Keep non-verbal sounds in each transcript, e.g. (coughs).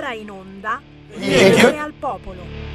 ora in onda Potere al popolo.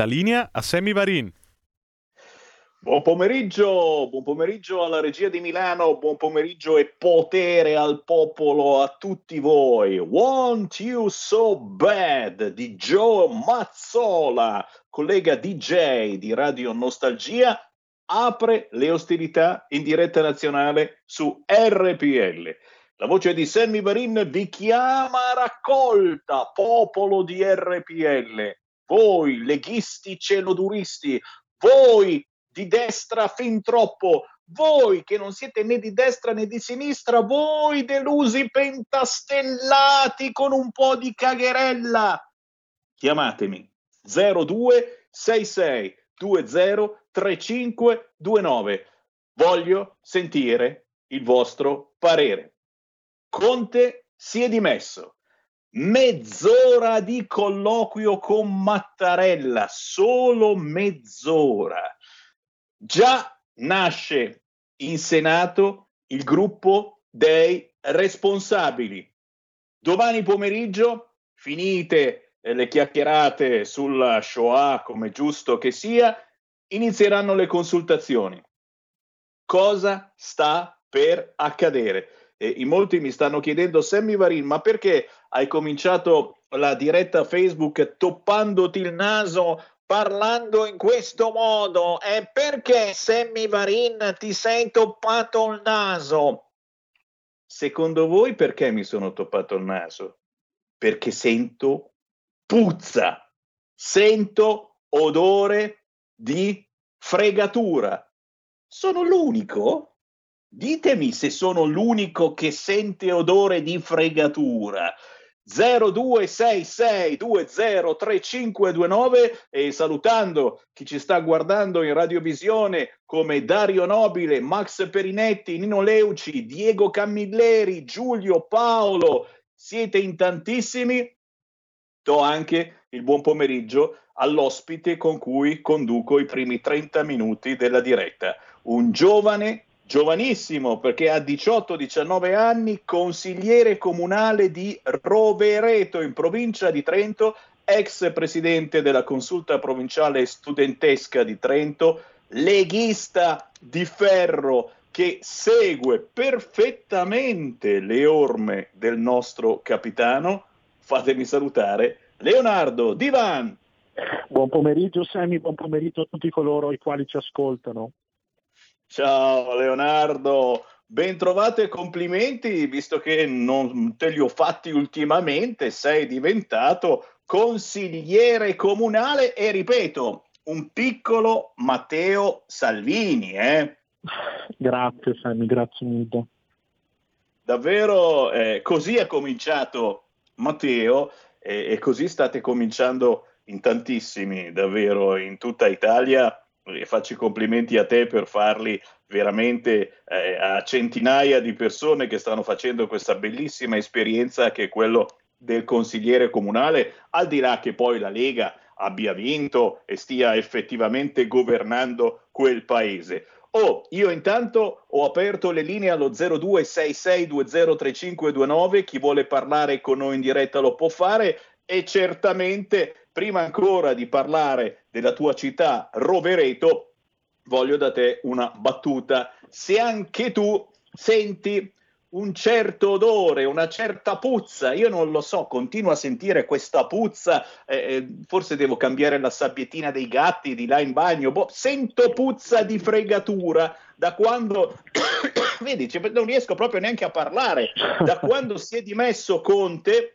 La linea a Semi Varin. Buon pomeriggio, buon pomeriggio alla regia di Milano, buon pomeriggio e potere al popolo a tutti voi. Want You So Bad di Joe Mazzola, collega DJ di Radio Nostalgia, apre le ostilità in diretta nazionale su RPL. La voce di Sammy Varin vi chiama a raccolta, popolo di RPL voi leghisti celoduristi, voi di destra fin troppo, voi che non siete né di destra né di sinistra, voi delusi pentastellati con un po' di cagherella. Chiamatemi 0266 20 3529. Voglio sentire il vostro parere. Conte si è dimesso mezz'ora di colloquio con Mattarella, solo mezz'ora. Già nasce in Senato il gruppo dei responsabili. Domani pomeriggio, finite le chiacchierate sulla Shoah, come giusto che sia, inizieranno le consultazioni. Cosa sta per accadere? E in molti mi stanno chiedendo, Sammy Varin, ma perché hai cominciato la diretta Facebook toppandoti il naso parlando in questo modo? E perché Sammy Varin ti sei toppato il naso? secondo voi perché mi sono toppato il naso? Perché sento puzza, sento odore di fregatura. Sono l'unico? Ditemi se sono l'unico che sente odore di fregatura. 0266203529 e salutando chi ci sta guardando in radiovisione come Dario Nobile, Max Perinetti, Nino Leuci, Diego Camilleri, Giulio Paolo, siete in tantissimi. Do anche il buon pomeriggio all'ospite con cui conduco i primi 30 minuti della diretta, un giovane giovanissimo perché ha 18-19 anni, consigliere comunale di Rovereto in provincia di Trento, ex presidente della consulta provinciale studentesca di Trento, leghista di ferro che segue perfettamente le orme del nostro capitano. Fatemi salutare Leonardo Divan. Buon pomeriggio Sammy, buon pomeriggio a tutti coloro i quali ci ascoltano. Ciao Leonardo, ben trovato e complimenti, visto che non te li ho fatti ultimamente, sei diventato consigliere comunale e ripeto, un piccolo Matteo Salvini. Eh? Grazie Sammy, grazie mille. Davvero eh, così è cominciato Matteo e, e così state cominciando in tantissimi, davvero in tutta Italia e faccio i complimenti a te per farli veramente eh, a centinaia di persone che stanno facendo questa bellissima esperienza che è quello del consigliere comunale, al di là che poi la Lega abbia vinto e stia effettivamente governando quel paese. Oh, io intanto ho aperto le linee allo 0266203529, chi vuole parlare con noi in diretta lo può fare e certamente prima ancora di parlare della tua città, Rovereto, voglio da te una battuta. Se anche tu senti un certo odore, una certa puzza, io non lo so, continuo a sentire questa puzza, eh, eh forse devo cambiare la sabbiettina dei gatti di là in bagno, boh, sento puzza di fregatura da quando, (coughs) vedi, non riesco proprio neanche a parlare, da quando si è dimesso Conte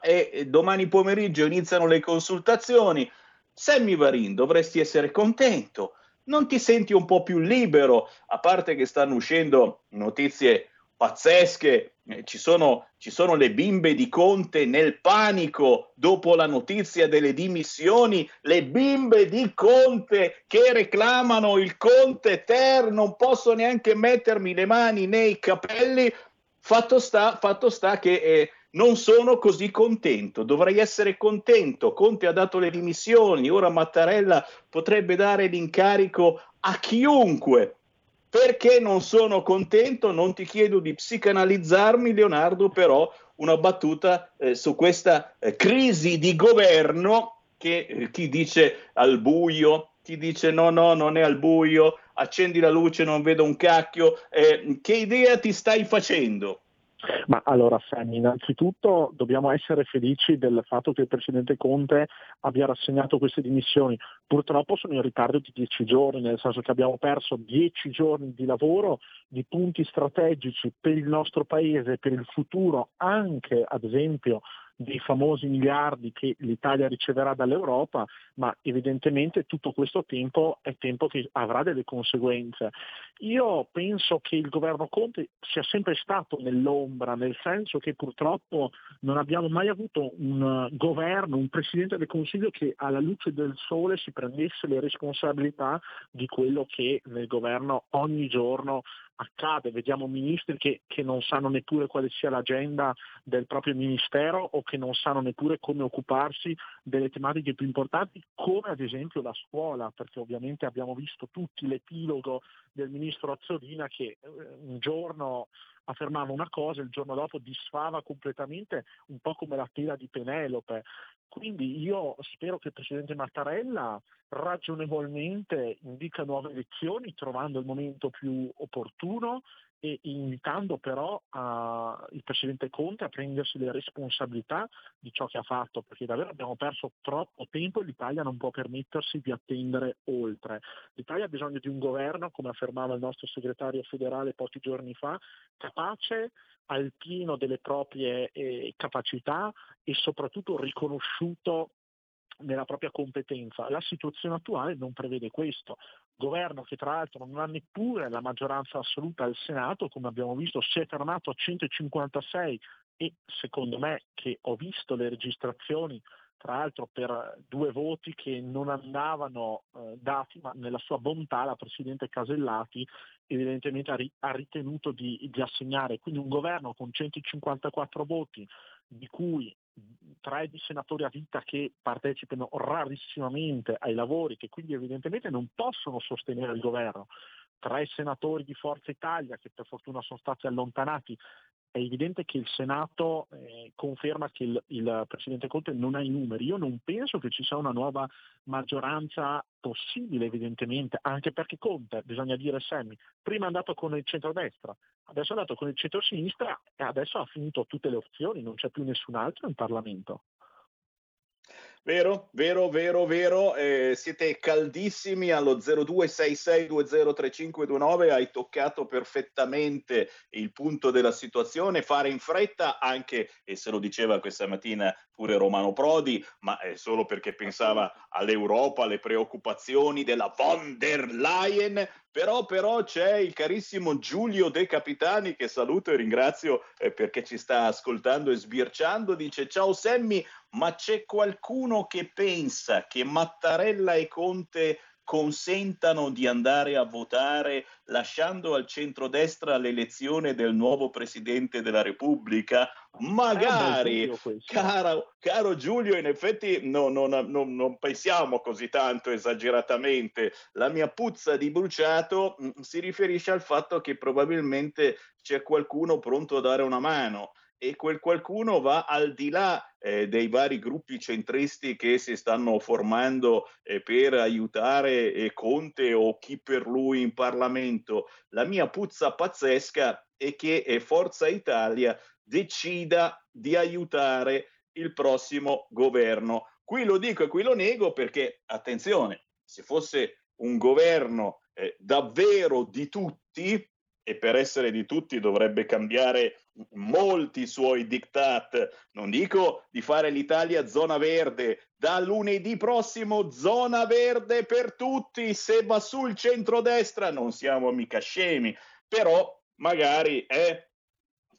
e domani pomeriggio iniziano le consultazioni. Sammy Varin, dovresti essere contento. Non ti senti un po' più libero, a parte che stanno uscendo notizie pazzesche, eh, ci, sono, ci sono le bimbe di Conte nel panico dopo la notizia delle dimissioni, le bimbe di Conte che reclamano il Conte Ter, non posso neanche mettermi le mani nei capelli. Fatto sta, fatto sta che eh, non sono così contento, dovrei essere contento. Conte ha dato le dimissioni, ora Mattarella potrebbe dare l'incarico a chiunque. Perché non sono contento? Non ti chiedo di psicanalizzarmi, Leonardo, però una battuta eh, su questa eh, crisi di governo che eh, chi dice al buio, chi dice no, no, non è al buio, accendi la luce, non vedo un cacchio. Eh, che idea ti stai facendo? Ma allora Sammy, innanzitutto dobbiamo essere felici del fatto che il Presidente Conte abbia rassegnato queste dimissioni. Purtroppo sono in ritardo di dieci giorni, nel senso che abbiamo perso dieci giorni di lavoro, di punti strategici per il nostro Paese, per il futuro, anche ad esempio dei famosi miliardi che l'Italia riceverà dall'Europa, ma evidentemente tutto questo tempo è tempo che avrà delle conseguenze. Io penso che il governo Conte sia sempre stato nell'ombra, nel senso che purtroppo non abbiamo mai avuto un governo, un Presidente del Consiglio che alla luce del sole si prendesse le responsabilità di quello che nel governo ogni giorno accade, vediamo ministri che, che, non sanno neppure quale sia l'agenda del proprio ministero o che non sanno neppure come occuparsi delle tematiche più importanti, come ad esempio la scuola, perché ovviamente abbiamo visto tutti l'epilogo del ministro Azzolina che eh, un giorno affermava una cosa e il giorno dopo disfava completamente, un po' come la tela di Penelope. Quindi io spero che il Presidente Mattarella ragionevolmente indica nuove elezioni trovando il momento più opportuno e invitando però uh, il Presidente Conte a prendersi le responsabilità di ciò che ha fatto, perché davvero abbiamo perso troppo tempo e l'Italia non può permettersi di attendere oltre. L'Italia ha bisogno di un governo, come affermava il nostro segretario federale pochi giorni fa, capace al pieno delle proprie eh, capacità e soprattutto riconosciuto nella propria competenza. La situazione attuale non prevede questo. Governo che tra l'altro non ha neppure la maggioranza assoluta al Senato, come abbiamo visto, si è fermato a 156 e secondo me che ho visto le registrazioni tra l'altro per due voti che non andavano eh, dati, ma nella sua bontà la Presidente Casellati evidentemente ha, ri- ha ritenuto di, di, assegnare. Quindi un governo con 154 voti, di cui tre senatori a vita che partecipano rarissimamente ai lavori, che quindi evidentemente non possono sostenere il governo, tre senatori di Forza Italia che per fortuna sono stati allontanati è evidente che il Senato eh, conferma che il, il, Presidente Conte non ha i numeri. Io non penso che ci sia una nuova maggioranza possibile, evidentemente, anche perché Conte, bisogna dire Semmi, prima è andato con il centrodestra, adesso è andato con il centro-sinistra e adesso ha finito tutte le opzioni, non c'è più nessun altro in Parlamento. Vero, vero, vero, vero. Eh, siete caldissimi allo 0266203529. Hai toccato perfettamente il punto della situazione. Fare in fretta anche, e se lo diceva questa mattina pure Romano Prodi, ma è solo perché pensava all'Europa, alle preoccupazioni della von der Leyen. Però, però c'è il carissimo Giulio De Capitani che saluto e ringrazio eh, perché ci sta ascoltando e sbirciando. Dice: Ciao Semmi, ma c'è qualcuno che pensa che Mattarella e Conte consentano di andare a votare lasciando al centrodestra l'elezione del nuovo Presidente della Repubblica? Magari, caro, caro Giulio, in effetti no, no, no, non pensiamo così tanto esageratamente. La mia puzza di bruciato mh, mm, si riferisce al fatto che probabilmente c'è qualcuno pronto a dare una mano e quel qualcuno va al di là eh, dei vari gruppi centristi che si stanno formando eh, per aiutare eh, Conte o chi per lui in Parlamento. La mia puzza pazzesca è che eh, Forza Italia decida di aiutare il prossimo governo. Qui lo dico e qui lo nego perché, attenzione, se fosse un governo eh, davvero di tutti, e per essere di tutti dovrebbe cambiare molti suoi diktat. Non dico di fare l'Italia zona verde, da lunedì prossimo zona verde per tutti, se va sul centrodestra non siamo mica scemi, però magari eh,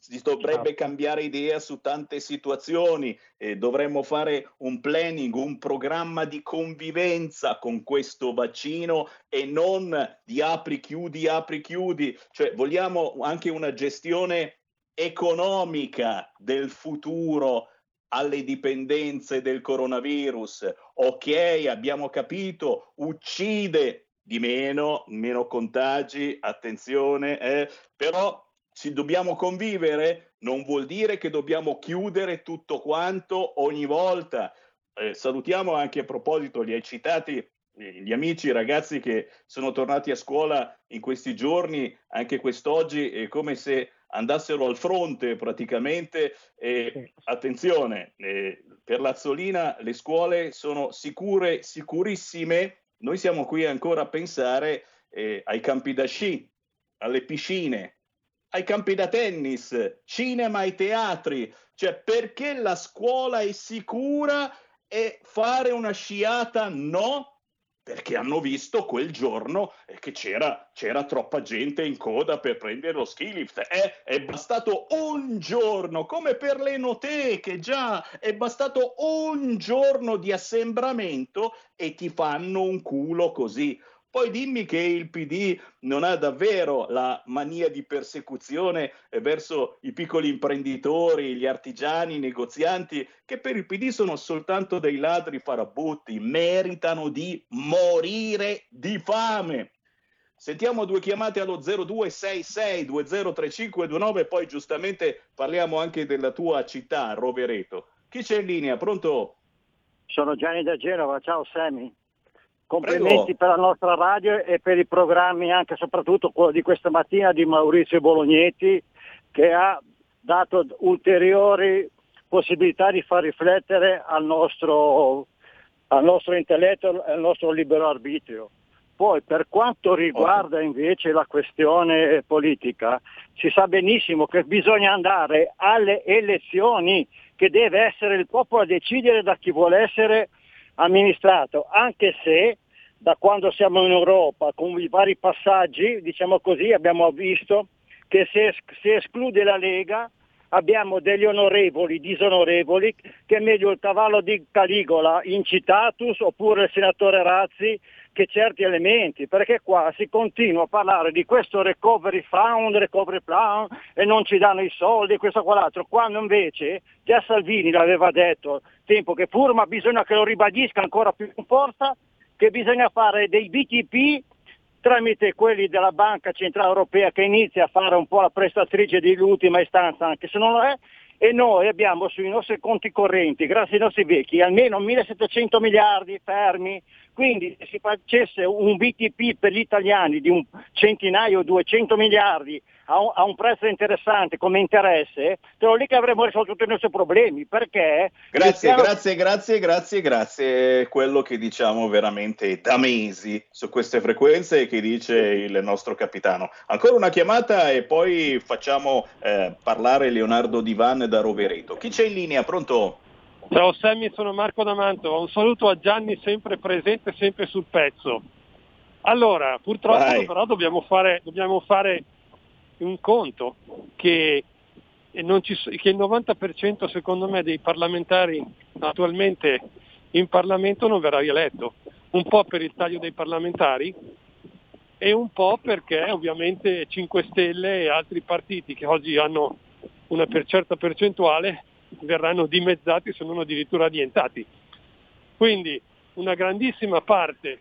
si dovrebbe cambiare idea su tante situazioni, eh, dovremmo fare un planning, un programma di convivenza con questo vaccino e non di apri chiudi, apri chiudi, cioè vogliamo anche una gestione economica del futuro alle dipendenze del coronavirus. Ok, abbiamo capito, uccide di meno, meno contagi, attenzione, eh, però ci dobbiamo convivere non vuol dire che dobbiamo chiudere tutto quanto ogni volta. Eh, salutiamo anche a proposito, li hai citati eh, gli amici, i ragazzi che sono tornati a scuola in questi giorni, anche quest'oggi, è come se andassero al fronte praticamente. Eh, attenzione, eh, per l'Azzolina le scuole sono sicure, sicurissime. Noi siamo qui ancora a pensare eh, ai campi da sci, alle piscine, ai campi da tennis, cinema ai teatri, cioè perché la scuola è sicura e fare una sciata no? Perché hanno visto quel giorno che c'era, c'era troppa gente in coda per prendere lo ski lift. È, è bastato un giorno, come per le enoteche, già, è bastato un giorno di assembramento e ti fanno un culo così. Poi dimmi che il PD non ha davvero la mania di persecuzione verso i piccoli imprenditori, gli artigiani, i negozianti, che per il PD sono soltanto dei ladri farabutti, meritano di morire di fame. Sentiamo due chiamate allo 0266203529 e poi giustamente parliamo anche della tua città, Rovereto. Chi c'è in linea? Pronto? Sono Gianni da Genova, ciao Semi. Complimenti Prego. per la nostra radio e per i programmi, anche e soprattutto quello di questa mattina di Maurizio Bolognetti, che ha dato ulteriori possibilità di far riflettere al nostro, al nostro intelletto e al nostro libero arbitrio. Poi per quanto riguarda invece la questione politica, si sa benissimo che bisogna andare alle elezioni, che deve essere il popolo a decidere da chi vuole essere amministrato, anche se da quando siamo in Europa, con i vari passaggi, diciamo così, abbiamo visto che se, se esclude la Lega abbiamo degli onorevoli disonorevoli, che è meglio il cavallo di Caligola incitatus oppure il senatore Razzi che certi elementi, perché qua si continua a parlare di questo recovery fund, recovery plan e non ci danno i soldi, questo quell'altro, quando invece già Salvini l'aveva detto tempo che pur, ma bisogna che lo ribadisca ancora più in forza, che bisogna fare dei BTP tramite quelli della Banca Centrale Europea che inizia a fare un po' la prestatrice di ultima istanza, anche se non lo è, e noi abbiamo sui nostri conti correnti, grazie ai nostri vecchi, almeno 1700 miliardi fermi quindi se si facesse un BTP per gli italiani di un centinaio, 200 miliardi a un, a un prezzo interessante come interesse, però lì che avremmo risolto tutti i nostri problemi. Perché? Grazie, piano... grazie, grazie, grazie, grazie. Quello che diciamo veramente da mesi su queste frequenze che dice il nostro capitano. Ancora una chiamata e poi facciamo eh, parlare Leonardo Divan da Rovereto. Chi c'è in linea? Pronto? Ciao Sammy, sono Marco D'Amanto, un saluto a Gianni sempre presente, sempre sul pezzo. Allora, purtroppo Vai. però dobbiamo fare, dobbiamo fare, un conto che, ci, che, il 90% secondo me dei parlamentari attualmente in Parlamento non verrà rieletto, un po' per il taglio dei parlamentari e un po' perché ovviamente 5 Stelle e altri partiti che oggi hanno una per certa percentuale verranno dimezzati se non addirittura annientati. Quindi una grandissima parte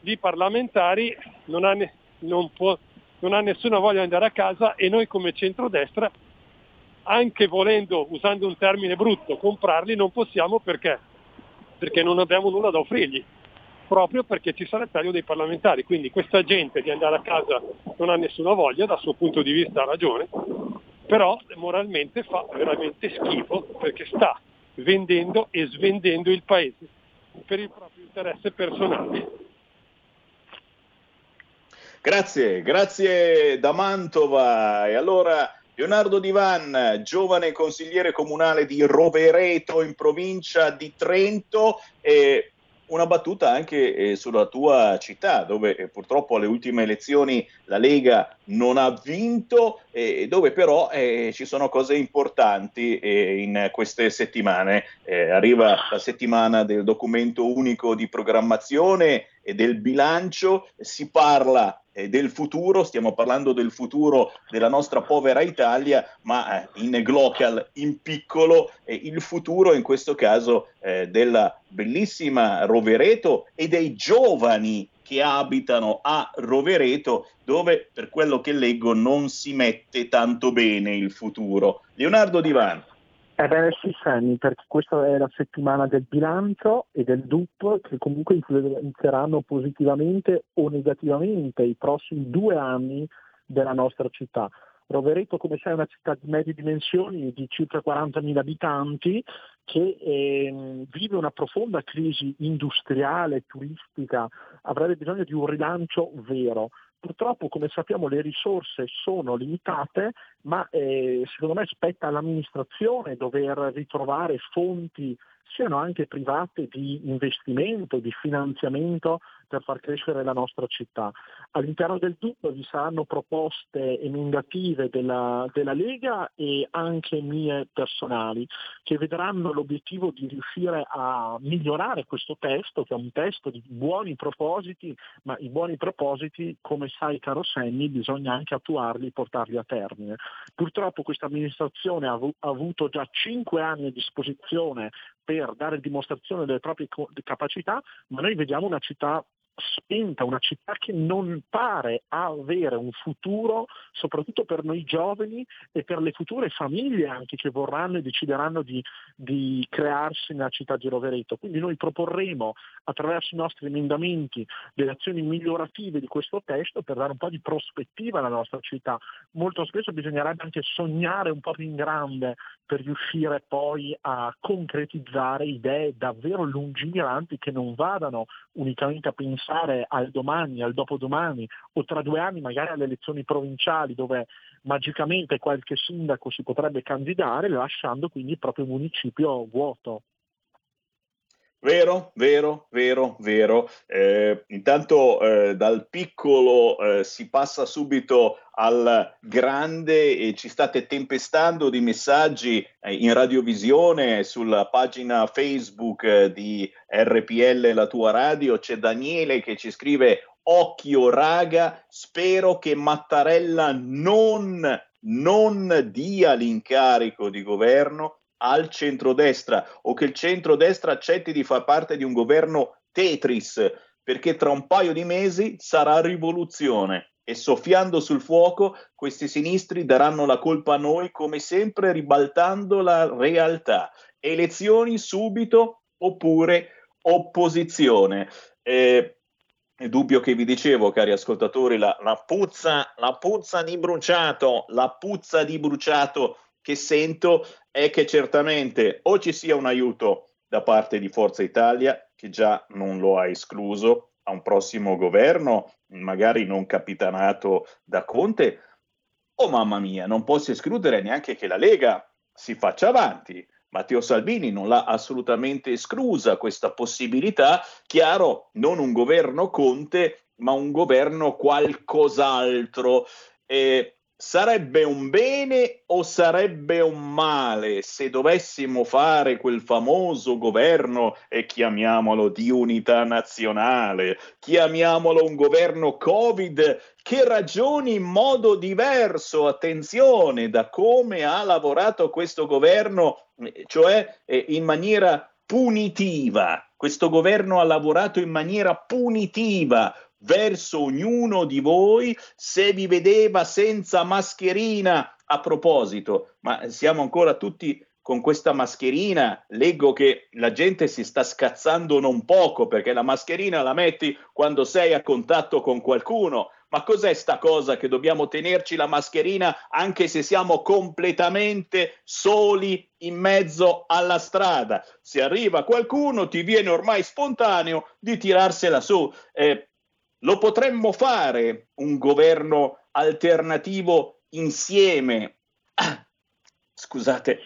di parlamentari non ha, ne, non, può, non ha nessuna voglia di andare a casa e noi come centrodestra, anche volendo, usando un termine brutto, comprarli non possiamo perché? Perché non abbiamo nulla da offrirgli, proprio perché ci sarà il taglio dei parlamentari. Quindi questa gente di andare a casa non ha nessuna voglia, dal suo punto di vista ha ragione, però moralmente fa veramente schifo perché sta vendendo e svendendo il paese per il proprio interesse personale. Grazie, grazie da Mantova. E allora Leonardo Divan, giovane consigliere comunale di Rovereto in provincia di Trento, e una battuta anche eh, sulla tua città, dove eh, purtroppo alle ultime elezioni la Lega non ha vinto, e dove però eh, ci sono cose importanti eh, in queste settimane. Eh, arriva la settimana del documento unico di programmazione e del bilancio, si parla eh, del futuro, stiamo parlando del futuro della nostra povera Italia, ma eh, in glocal, in piccolo, eh, il futuro in questo caso eh, della bellissima Rovereto e dei giovani che abitano a Rovereto, dove per quello che leggo non si mette tanto bene il futuro. Leonardo Divano. Ebbene sì, Sammy, perché questa è la settimana del bilancio e del DUP che comunque influenzeranno positivamente o negativamente i prossimi due anni della nostra città. Rovereto, come sai, è una città di medie dimensioni di circa 40.000 abitanti che eh, vive una profonda crisi industriale, turistica, avrebbe bisogno di un rilancio vero. Purtroppo, come sappiamo, le risorse sono limitate, ma eh, secondo me spetta all'amministrazione dover ritrovare fonti siano anche private di investimento, di finanziamento per far crescere la nostra città. All'interno del DUP vi saranno proposte emendative della, della Lega e anche mie personali che vedranno l'obiettivo di riuscire a migliorare questo testo, che è un testo di buoni propositi, ma i buoni propositi, come sai caro Senni, bisogna anche attuarli e portarli a termine. Purtroppo questa amministrazione ha, avu- ha avuto già cinque anni a disposizione per dare dimostrazione delle proprie capacità, ma noi vediamo una città spenta, una città che non pare avere un futuro, soprattutto per noi giovani e per le future famiglie anche che vorranno e decideranno di, di crearsi nella città di Rovereto. Quindi noi proporremo attraverso i nostri emendamenti delle azioni migliorative di questo testo per dare un po' di prospettiva alla nostra città. Molto spesso bisognerebbe anche sognare un po' più in grande per riuscire poi a concretizzare idee davvero lungimiranti che non vadano unicamente a pensare al domani, al dopodomani o tra due anni magari alle elezioni provinciali dove magicamente qualche sindaco si potrebbe candidare lasciando quindi il proprio municipio vuoto. Vero, vero, vero, vero. Eh, intanto eh, dal piccolo eh, si passa subito al grande e ci state tempestando di messaggi eh, in radiovisione sulla pagina Facebook eh, di RPL La tua radio. C'è Daniele che ci scrive occhio raga, spero che Mattarella non, non dia l'incarico di governo al centrodestra o che il centrodestra accetti di far parte di un governo Tetris, perché tra un paio di mesi sarà rivoluzione e soffiando sul fuoco questi sinistri daranno la colpa a noi come sempre ribaltando la realtà. Elezioni subito oppure opposizione. Eh, è dubbio che vi dicevo, cari ascoltatori, la, la, puzza, la puzza di bruciato, la puzza di bruciato che sento è che certamente o ci sia un aiuto da parte di Forza Italia, che già non lo ha escluso, a un prossimo governo, magari non capitanato da Conte, o mamma mia, non posso escludere neanche che la Lega si faccia avanti. Matteo Salvini non l'ha assolutamente esclusa questa possibilità. Chiaro, non un governo Conte, ma un governo qualcos'altro. Eh, Sarebbe un bene o sarebbe un male se dovessimo fare quel famoso governo e chiamiamolo di unità nazionale, chiamiamolo un governo Covid che ragioni in modo diverso, attenzione, da come ha lavorato questo governo, cioè eh, in maniera punitiva. Questo governo ha lavorato in maniera punitiva, verso ognuno di voi se vi vedeva senza mascherina. A proposito, ma siamo ancora tutti con questa mascherina, leggo che la gente si sta scazzando non poco perché la mascherina la metti quando sei a contatto con qualcuno. Ma cos'è sta cosa che dobbiamo tenerci la mascherina anche se siamo completamente soli in mezzo alla strada? Se arriva qualcuno ti viene ormai spontaneo di tirarsela su. Eh, lo potremmo fare un governo alternativo insieme. Ah, scusate,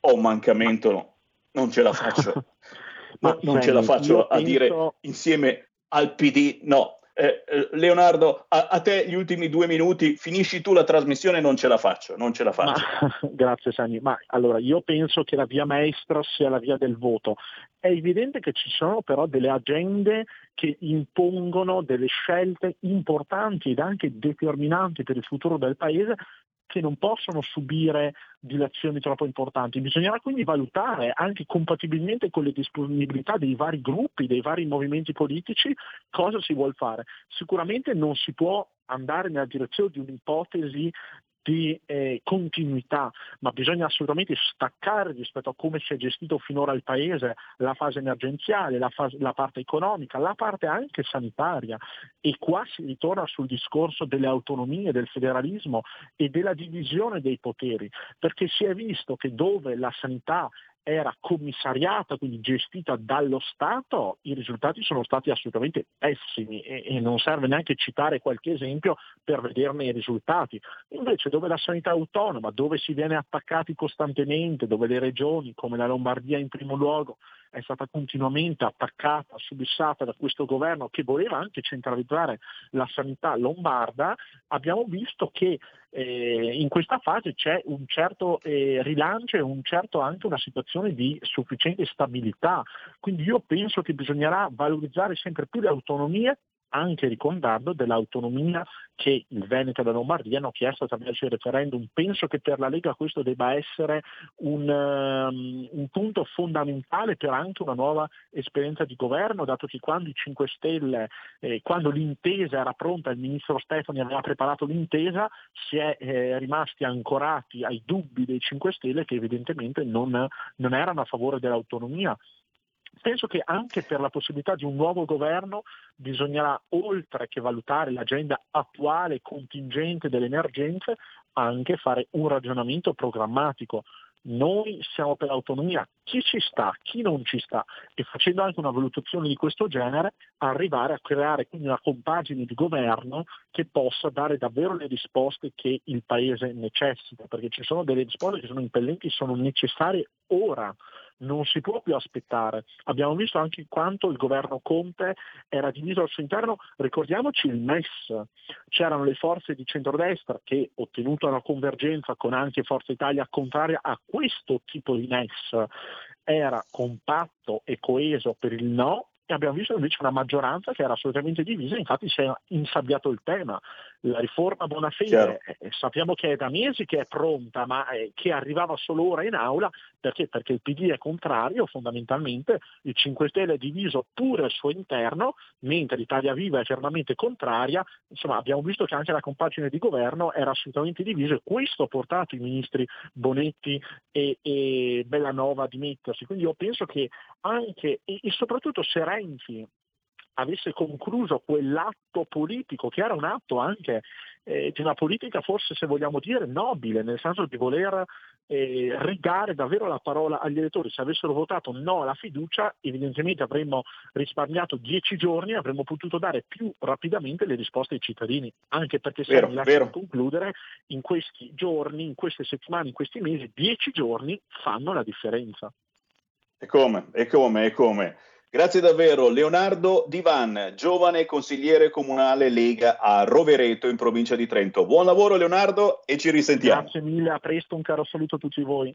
ho un mancamento, no, non ce la faccio. (laughs) Ma non ce la faccio a penso... dire insieme al PD. No, eh, eh, Leonardo, a, a, te gli ultimi due minuti, finisci tu la trasmissione, non ce la faccio, non ce la faccio. Ma, (laughs) grazie Sani, ma allora io penso che la via maestra sia la via del voto. È evidente che ci sono però delle agende che impongono delle scelte importanti ed anche determinanti per il futuro del Paese che non possono subire dilazioni troppo importanti. Bisognerà quindi valutare anche compatibilmente con le disponibilità dei vari gruppi, dei vari movimenti politici, cosa si vuole fare. Sicuramente non si può andare nella direzione di un'ipotesi di eh, continuità, ma bisogna assolutamente staccare rispetto a come si è gestito finora il Paese la fase emergenziale, la, fase, la parte economica, la parte anche sanitaria. E qua si ritorna sul discorso delle autonomie, del federalismo e della divisione dei poteri, perché si è visto che dove la sanità era commissariata, quindi gestita dallo Stato, i risultati sono stati assolutamente pessimi e, e, non serve neanche citare qualche esempio per vederne i risultati. Invece dove la sanità è autonoma, dove si viene attaccati costantemente, dove le regioni come la Lombardia in primo luogo è stata continuamente attaccata, subissata da questo governo che voleva anche centralizzare la sanità lombarda, abbiamo visto che eh, in questa fase c'è un certo eh, rilancio e un certo anche una situazione di sufficiente stabilità. Quindi io penso che bisognerà valorizzare sempre più le autonomie anche ricordando dell'autonomia che il Veneto e la Lombardia hanno chiesto attraverso il referendum. Penso che per la Lega questo debba essere un, um, un, punto fondamentale per anche una nuova esperienza di governo, dato che quando i 5 Stelle, eh, quando l'intesa era pronta, il ministro Stefani aveva preparato l'intesa, si è eh, rimasti ancorati ai dubbi dei 5 Stelle che evidentemente non, non erano a favore dell'autonomia penso che anche per la possibilità di un nuovo governo bisognerà, oltre che valutare l'agenda attuale contingente delle emergenze, anche fare un ragionamento programmatico. noi siamo per l'autonomia, chi ci sta, chi non ci sta? E facendo anche una valutazione di questo genere arrivare a creare quindi una compagine di governo che possa dare davvero le risposte che il Paese necessita, perché ci sono delle risposte che sono impellenti, sono necessarie ora non si può più aspettare. Abbiamo visto anche quanto il governo Conte era diviso al suo interno, ricordiamoci il MES, c'erano le forze di centrodestra che ottenuto una convergenza con anche Forza Italia contraria a questo tipo di MES, era compatto e coeso per il no e abbiamo visto invece una maggioranza che era assolutamente divisa, infatti si è insabbiato il tema. La riforma Bonafede eh, sappiamo che è da mesi che è pronta, ma eh, che arrivava solo ora in aula, perché? Perché il PD è contrario fondamentalmente, il 5 Stelle è diviso pure al suo interno, mentre l'Italia Viva è fermamente contraria, insomma abbiamo visto che anche la compagine di governo era assolutamente divisa e questo ha portato i ministri Bonetti e, e Bellanova a dimettersi. Quindi io penso che anche e, e soprattutto se Renzi avesse concluso quell'atto politico, che era un atto anche eh, di una politica forse se vogliamo dire nobile, nel senso di voler eh, ridare davvero la parola agli elettori. Se avessero votato no alla fiducia, evidentemente avremmo risparmiato dieci giorni e avremmo potuto dare più rapidamente le risposte ai cittadini. Anche perché se mi lasciano concludere, in questi giorni, in queste settimane, in questi mesi, dieci giorni fanno la differenza. E come, e come, e come. Grazie davvero Leonardo Divan, giovane consigliere comunale Lega a Rovereto in provincia di Trento. Buon lavoro Leonardo e ci risentiamo. Grazie mille, a presto, un caro saluto a tutti voi.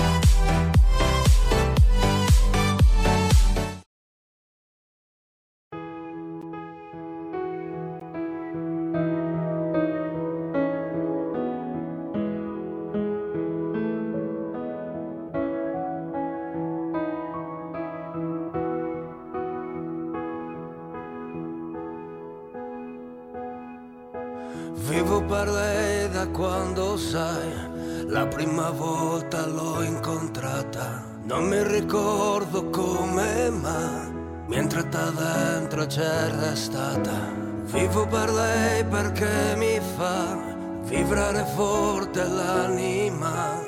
C'è restata. Vivo per lei perché mi fa vibrare forte l'anima.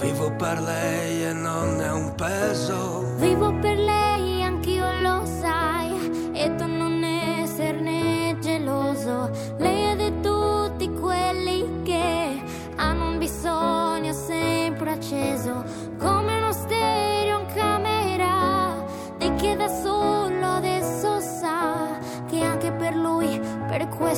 Vivo per lei e non è un peso. Vivo per per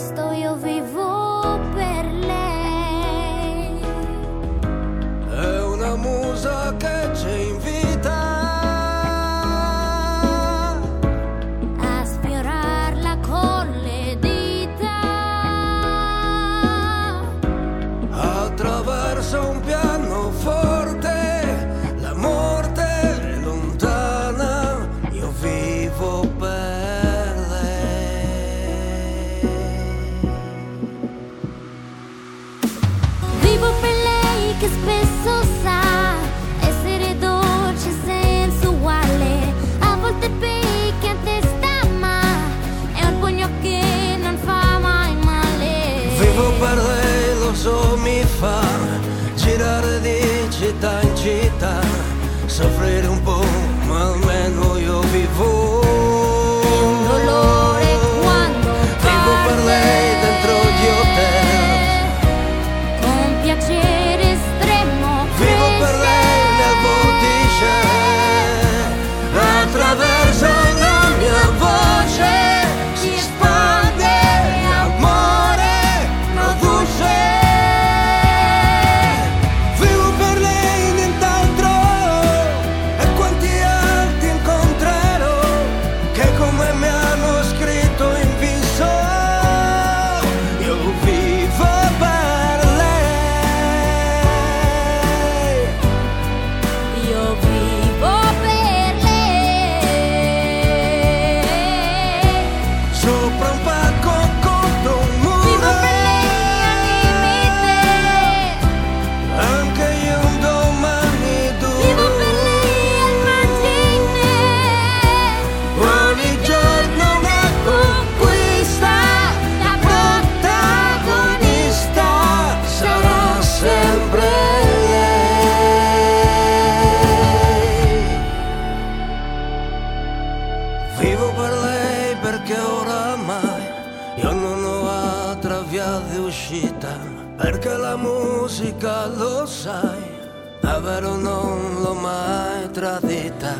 davvero non l'ho mai tradita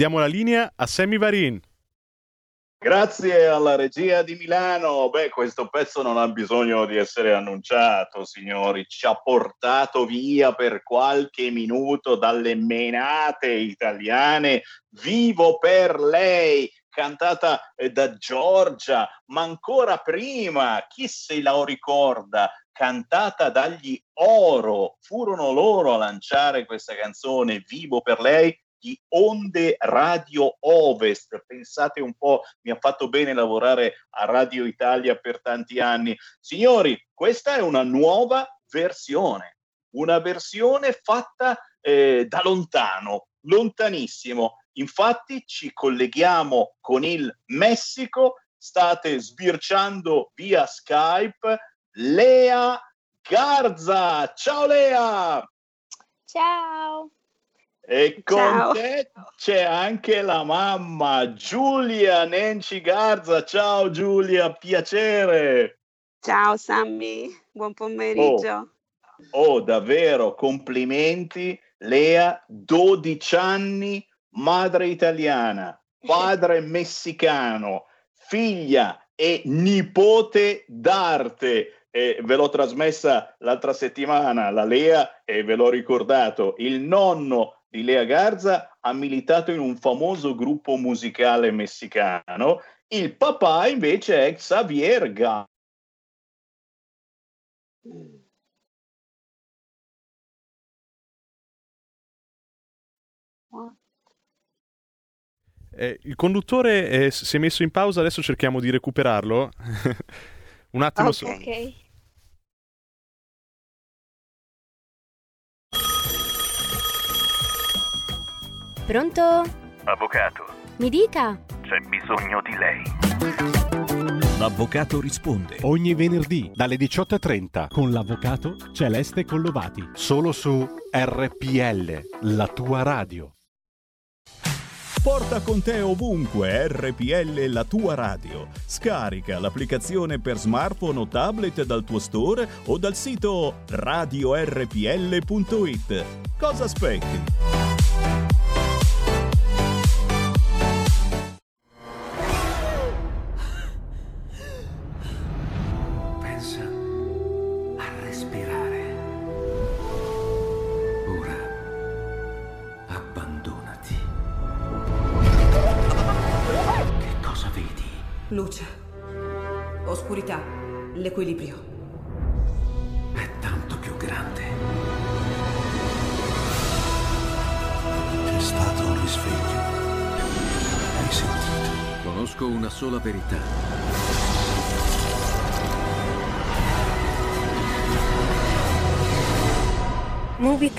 Ridiamo la linea a Sammy Varin. Grazie alla regia di Milano. Beh, questo pezzo non ha bisogno di essere annunciato, signori. Ci ha portato via per qualche minuto dalle menate italiane. Vivo per lei, cantata eh, da Giorgia, ma ancora prima, chi se la ricorda, cantata dagli Oro. Furono loro a lanciare questa canzone, Vivo per lei, di Onde Radio Ovest. Pensate un po', mi ha fatto bene lavorare a Radio Italia per tanti anni. Signori, questa è una nuova versione, una versione fatta eh, da lontano, lontanissimo. Infatti ci colleghiamo con il Messico, state sbirciando via Skype Lea Garza. Ciao Lea! Ciao. E con Ciao. te c'è anche la mamma Giulia Nenci Garza. Ciao Giulia, piacere. Ciao Sammy, buon pomeriggio. Oh, davvero, complimenti. Lea, 12 anni, madre italiana, padre (laughs) messicano, figlia e nipote d'arte. E ve l'ho trasmessa l'altra settimana, la Lea, e ve l'ho ricordato, il nonno di Lea Garza ha militato in un famoso gruppo musicale messicano, il papà invece è Xavier Garza. Eh, il conduttore eh, si è messo in pausa, adesso cerchiamo di recuperarlo. (laughs) Un attimo solo. Pronto? Avvocato, Mi dica. c'è bisogno di lei. L'avvocato risponde ogni venerdì dalle 18.30 con l'avvocato Celeste Collovati. Solo su RPL, la tua radio. Porta con te ovunque RPL la tua radio. Scarica l'applicazione per smartphone o tablet dal tuo store o dal sito radiorpl.it. Cosa aspetti?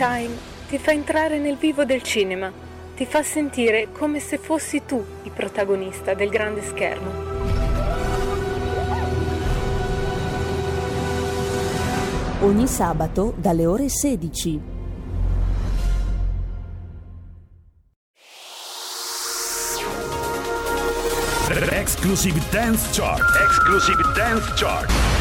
Time ti fa entrare nel vivo del cinema, ti fa sentire come se fossi tu il protagonista del grande schermo. Ogni sabato dalle ore 16. Exclusive Dance Chart. Exclusive Dance Chart.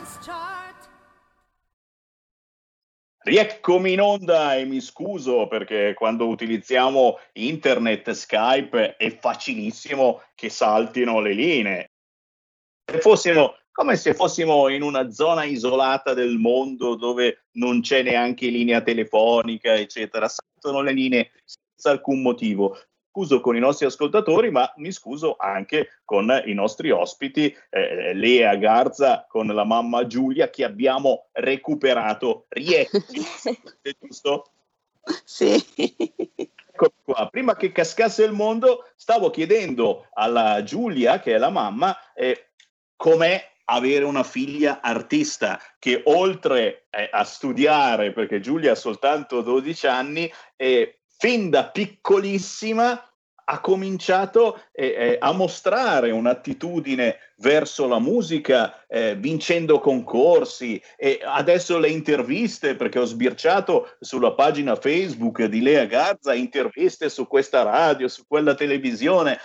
Rieccomi in onda e mi scuso perché quando utilizziamo internet, Skype è facilissimo che saltino le linee. Se fossimo come se fossimo in una zona isolata del mondo dove non c'è neanche linea telefonica, eccetera, saltano le linee senza alcun motivo scuso con i nostri ascoltatori, ma mi scuso anche con i nostri ospiti, eh, Lea Garza con la mamma Giulia, che abbiamo recuperato. Rieccomi, (laughs) giusto? Sì. Ecco qua. Prima che cascasse il mondo, stavo chiedendo alla Giulia, che è la mamma, eh, com'è avere una figlia artista che oltre eh, a studiare, perché Giulia ha soltanto 12 anni, eh, fin da piccolissima ha cominciato eh, eh, a mostrare un'attitudine verso la musica, eh, vincendo concorsi e adesso le interviste, perché ho sbirciato sulla pagina Facebook di Lea Garza interviste su questa radio, su quella televisione.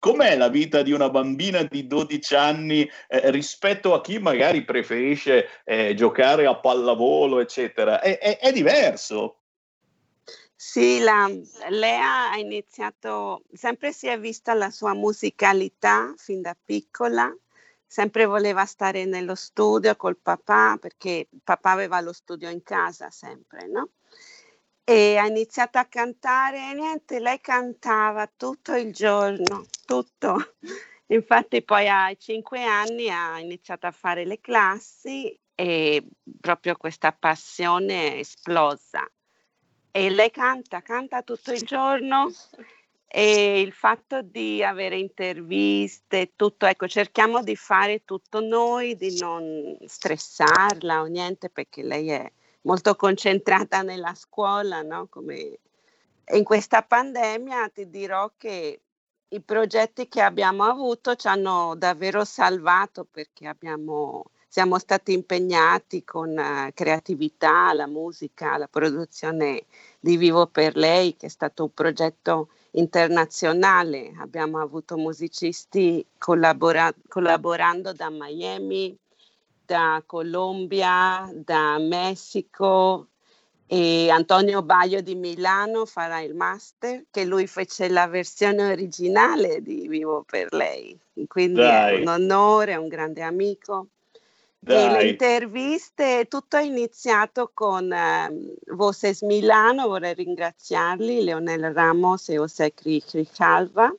Com'è la vita di una bambina di 12 anni eh, rispetto a chi magari preferisce eh, giocare a pallavolo, eccetera? È, è, è diverso. Sì, la, Lea ha iniziato, sempre si è vista la sua musicalità fin da piccola, sempre voleva stare nello studio col papà perché papà aveva lo studio in casa sempre, no? E ha iniziato a cantare e niente, lei cantava tutto il giorno, tutto. (laughs) Infatti poi ai cinque anni ha iniziato a fare le classi e proprio questa passione è esplosa e lei canta, canta tutto il giorno e il fatto di avere interviste, tutto, ecco, cerchiamo di fare tutto noi, di non stressarla o niente perché lei è molto concentrata nella scuola, no? Come in questa pandemia ti dirò che i progetti che abbiamo avuto ci hanno davvero salvato perché abbiamo siamo stati impegnati con uh, creatività, la musica, la produzione di Vivo per lei, che è stato un progetto internazionale. Abbiamo avuto musicisti collabora- collaborando da Miami, da Colombia, da Messico, e Antonio Baio di Milano farà il master, che lui fece la versione originale di Vivo per lei. Quindi Dai. è un onore, è un grande amico. Le interviste, tutto è iniziato con eh, Voces Milano, vorrei ringraziarli, Leonel Ramos e José Cricalva,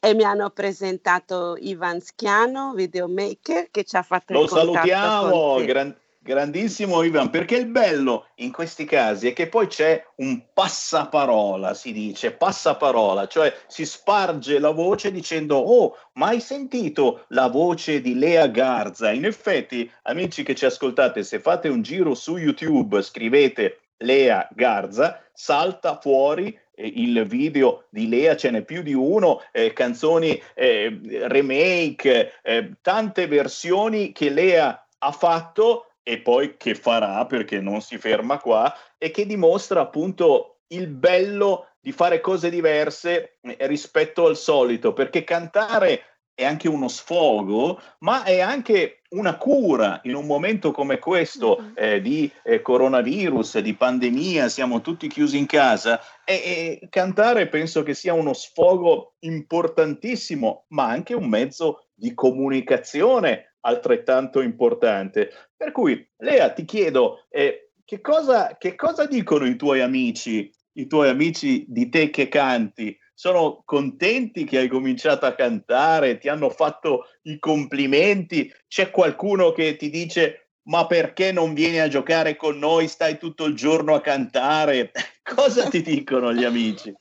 e mi hanno presentato Ivan Schiano, videomaker, che ci ha fatto Lo salutiamo, gran- grandissimo Ivan, perché il bello in questi casi è che poi c'è un passaparola, si dice, passaparola, cioè si sparge la voce dicendo oh, ma hai sentito la voce di Lea Garza? In effetti, amici che ci ascoltate, se fate un giro su YouTube, scrivete Lea Garza, salta fuori eh, il video di Lea, ce n'è più di uno, eh, canzoni eh, remake, eh, tante versioni che Lea ha fatto e poi che farà perché non si ferma qua e che dimostra appunto il bello di fare cose diverse eh, rispetto al solito, perché cantare è anche uno sfogo, ma è anche una cura in un momento come questo eh, di eh, coronavirus, di pandemia, siamo tutti chiusi in casa e, e cantare penso che sia uno sfogo importantissimo, ma anche un mezzo di comunicazione altrettanto importante. Per cui, Lea, ti chiedo, eh, che, cosa, che cosa dicono i tuoi amici, i tuoi amici di te che canti? sono contenti che hai cominciato a cantare, ti hanno fatto i complimenti, c'è qualcuno che ti dice ma perché non vieni a giocare con noi, stai tutto il giorno a cantare? (laughs) Cosa ti dicono gli amici?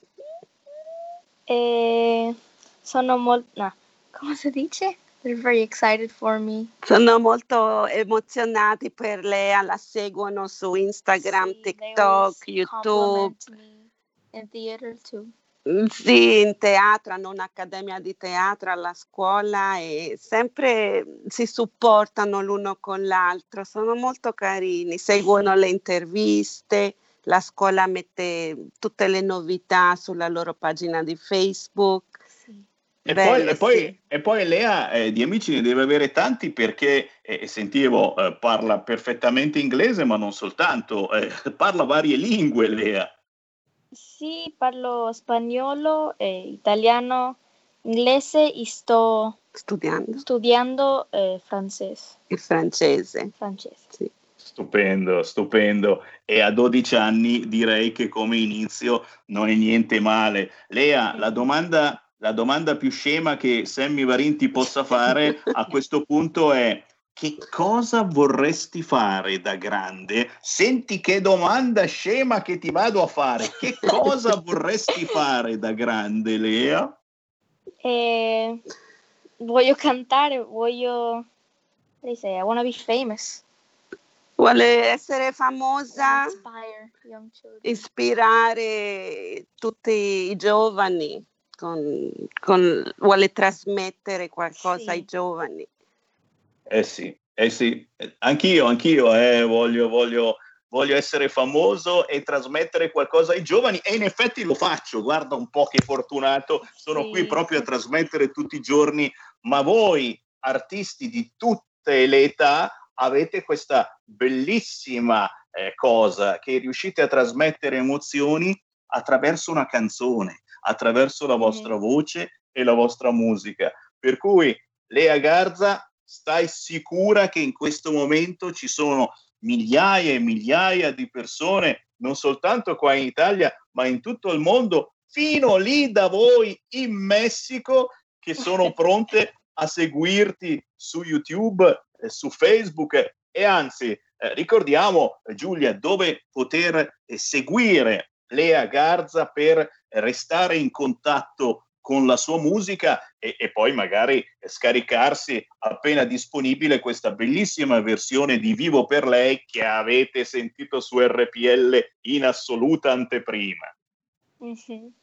E sono molto... No, come si dice? They're very excited for me. Sono molto emozionati per lei, la seguono su Instagram, Sì, TikTok, YouTube. in theater too. Mm, Sì, in teatro, hanno un'accademia di teatro alla scuola e sempre si supportano l'uno con l'altro, sono molto carini, seguono le interviste, la scuola mette tutte le novità sulla loro pagina di Facebook. E Bello, poi, e poi- sì. e poi Lea eh, di amici ne deve avere tanti perché eh, sentivo eh, parla perfettamente inglese, ma non soltanto, eh, (laughs) parla varie lingue Lea. Sì, parlo spagnolo, e italiano, inglese e sto studiando, studiando eh, francese. Il francese. Francese. Stupendo, stupendo. E a 12 anni direi che come inizio non è niente male. Lea, la domanda, la domanda più scema che Sammy Varin ti possa fare a questo punto è che cosa vorresti fare da grande? Senti che domanda scema che ti vado a fare. Che cosa vorresti fare da grande, Lea? E voglio cantare, voglio... Say? I want to be famous. Vuole essere famosa, Inspire young children. ispirare tutti i giovani, con- con- vuole trasmettere qualcosa ai giovani. Eh sì, eh sì, anch'io, anch'io eh, voglio, voglio, voglio essere famoso e trasmettere qualcosa ai giovani e in effetti lo faccio, guarda un po' che fortunato, sono Sì. qui proprio a trasmettere tutti i giorni, ma voi artisti di tutte le età avete questa bellissima eh, cosa che riuscite a trasmettere emozioni attraverso una canzone, attraverso la vostra voce e la vostra musica. Per cui Lea Garza, stai sicura che in questo momento ci sono migliaia e migliaia di persone, non soltanto qua in Italia, ma in tutto il mondo, fino lì da voi in Messico, che sono (laughs) pronte a seguirti su YouTube, eh, su Facebook eh, e anzi, eh, ricordiamo Giulia dove poter eh, seguire Lea Garza per restare in contatto con la sua musica e, e poi magari scaricarsi appena disponibile questa bellissima versione di Vivo per lei che avete sentito su RPL in assoluta anteprima.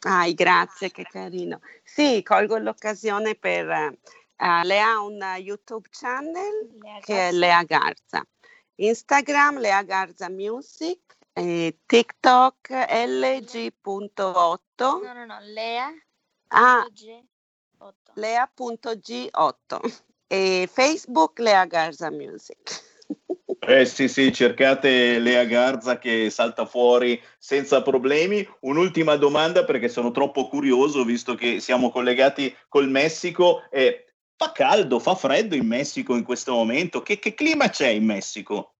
Ai, grazie, che carino. Sì, colgo l'occasione per... eh, lei ha un YouTube channel che è Lea Garza, Instagram Lea Garza Music, e TikTok LG.8, No, no, no, Lea. ah, G. Lea.g8 e Facebook Lea Garza Music. (laughs) Eh sì, sì, cercate Lea Garza che salta fuori senza problemi. Un'ultima domanda perché sono troppo curioso visto che siamo collegati col Messico. Eh, fa caldo, fa freddo in Messico in questo momento? Che, che clima c'è in Messico?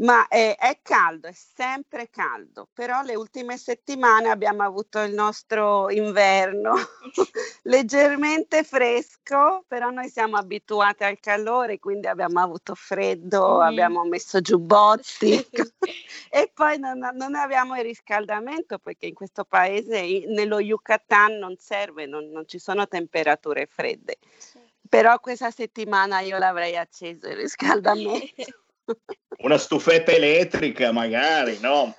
Ma è, è caldo, è sempre caldo, però le ultime settimane abbiamo avuto il nostro inverno (laughs) leggermente fresco, però noi siamo abituati al calore, quindi abbiamo avuto freddo, Mhm. abbiamo messo giubbotti (laughs) e poi non, non abbiamo il riscaldamento perché in questo paese, nello Yucatan, non serve, non, non ci sono temperature fredde. Però questa settimana io l'avrei acceso il riscaldamento. (laughs) Una stufetta elettrica magari, no?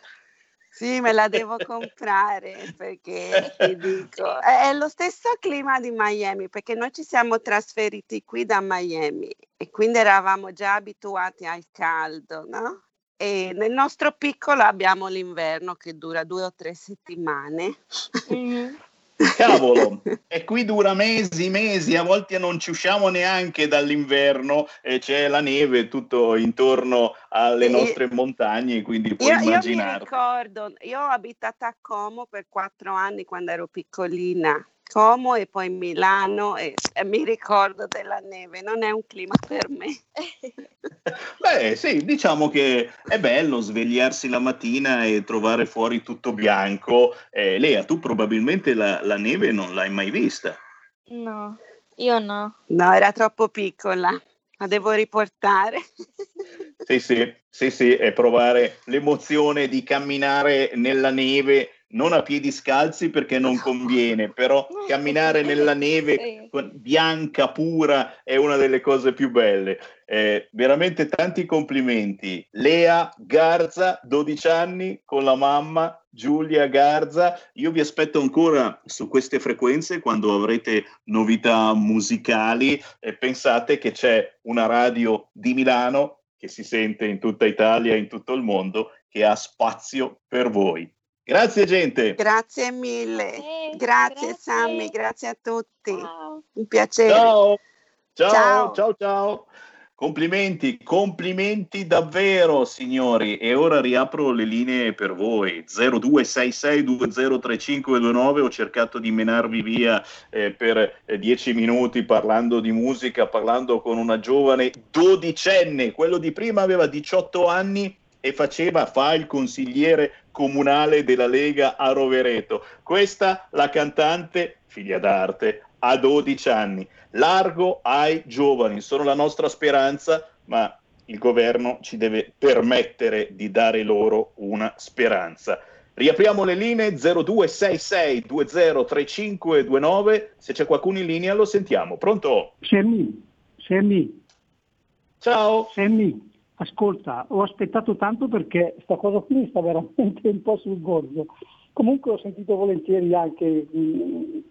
Sì, me la devo comprare perché ti dico, è è lo stesso clima di Miami perché noi ci siamo trasferiti qui da Miami e quindi eravamo già abituati al caldo, no? E nel nostro piccolo abbiamo l'inverno che dura due o tre settimane. Cavolo, e qui dura mesi, mesi, a volte non ci usciamo neanche dall'inverno e c'è la neve tutto intorno alle nostre montagne, quindi puoi Io, io mi immaginare. ricordo, io ho abitato a Como per quattro anni quando ero piccolina. Como e poi Milano e, e mi ricordo della neve, non è un clima per me. (laughs) Beh, sì, diciamo che è bello svegliarsi la mattina e trovare fuori tutto bianco. Eh, Lea, tu probabilmente la, la neve non l'hai mai vista. No, io no. No, era troppo piccola, la devo riportare. Sì, sì, sì, sì, e provare l'emozione di camminare nella neve, non a piedi scalzi perché non conviene, però camminare nella neve bianca, pura, è una delle cose più belle. Eh, veramente tanti complimenti. Lea Garza, 12 anni, con la mamma Giulia Garza. Io vi aspetto ancora su queste frequenze quando avrete novità musicali. E pensate che c'è una radio di Milano che si sente in tutta Italia in tutto il mondo che ha spazio per voi. Grazie gente. Grazie mille. grazie, Sammy, grazie a tutti. Un piacere. Ciao. Ciao, Ciao. ciao, ciao. Complimenti, complimenti davvero, signori. E ora riapro le linee per voi. 0266203529. Ho cercato di menarvi via eh, per eh, dieci minuti parlando di musica, parlando con una giovane dodicenne. Quello di prima aveva 18 anni e faceva, fa il consigliere comunale della Lega a Rovereto. Questa la cantante, figlia d'arte, a 12 anni. Largo ai giovani, sono la nostra speranza, ma il governo ci deve permettere di dare loro una speranza. Riapriamo le linee 0266 203529. Se c'è qualcuno in linea lo sentiamo. Pronto? Sammy, Sammy. Ciao. Sammy, ascolta, ho aspettato tanto perché sta cosa qui mi sta veramente un po' sul gorgo. Comunque ho sentito volentieri anche mh,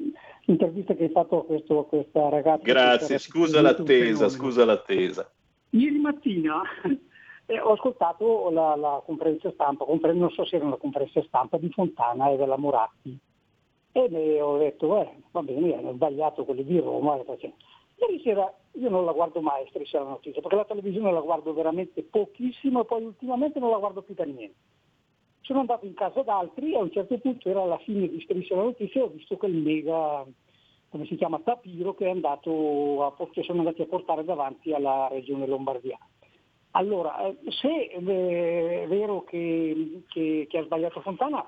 l'intervista che hai fatto a, questo, a questa ragazza. Grazie, scusa l'attesa, scusa l'attesa. Ieri mattina (laughs) eh, ho ascoltato la, la conferenza stampa, confer- non so se era una conferenza stampa di Fontana e della Moratti. E ho detto, eh, va bene, hanno sbagliato quelli di Roma. facendo. Ieri sera io non la guardo mai striscia la notizia, perché la televisione la guardo veramente pochissimo e poi ultimamente non la guardo più per niente. Sono andato in casa d'altri e a un certo punto era la fine di striscia la notizia e ho visto quel mega, come si chiama, tapiro che, a, che sono andati a portare davanti alla regione Lombardia. Allora, eh, se eh, è vero che, che- che ha sbagliato Fontana,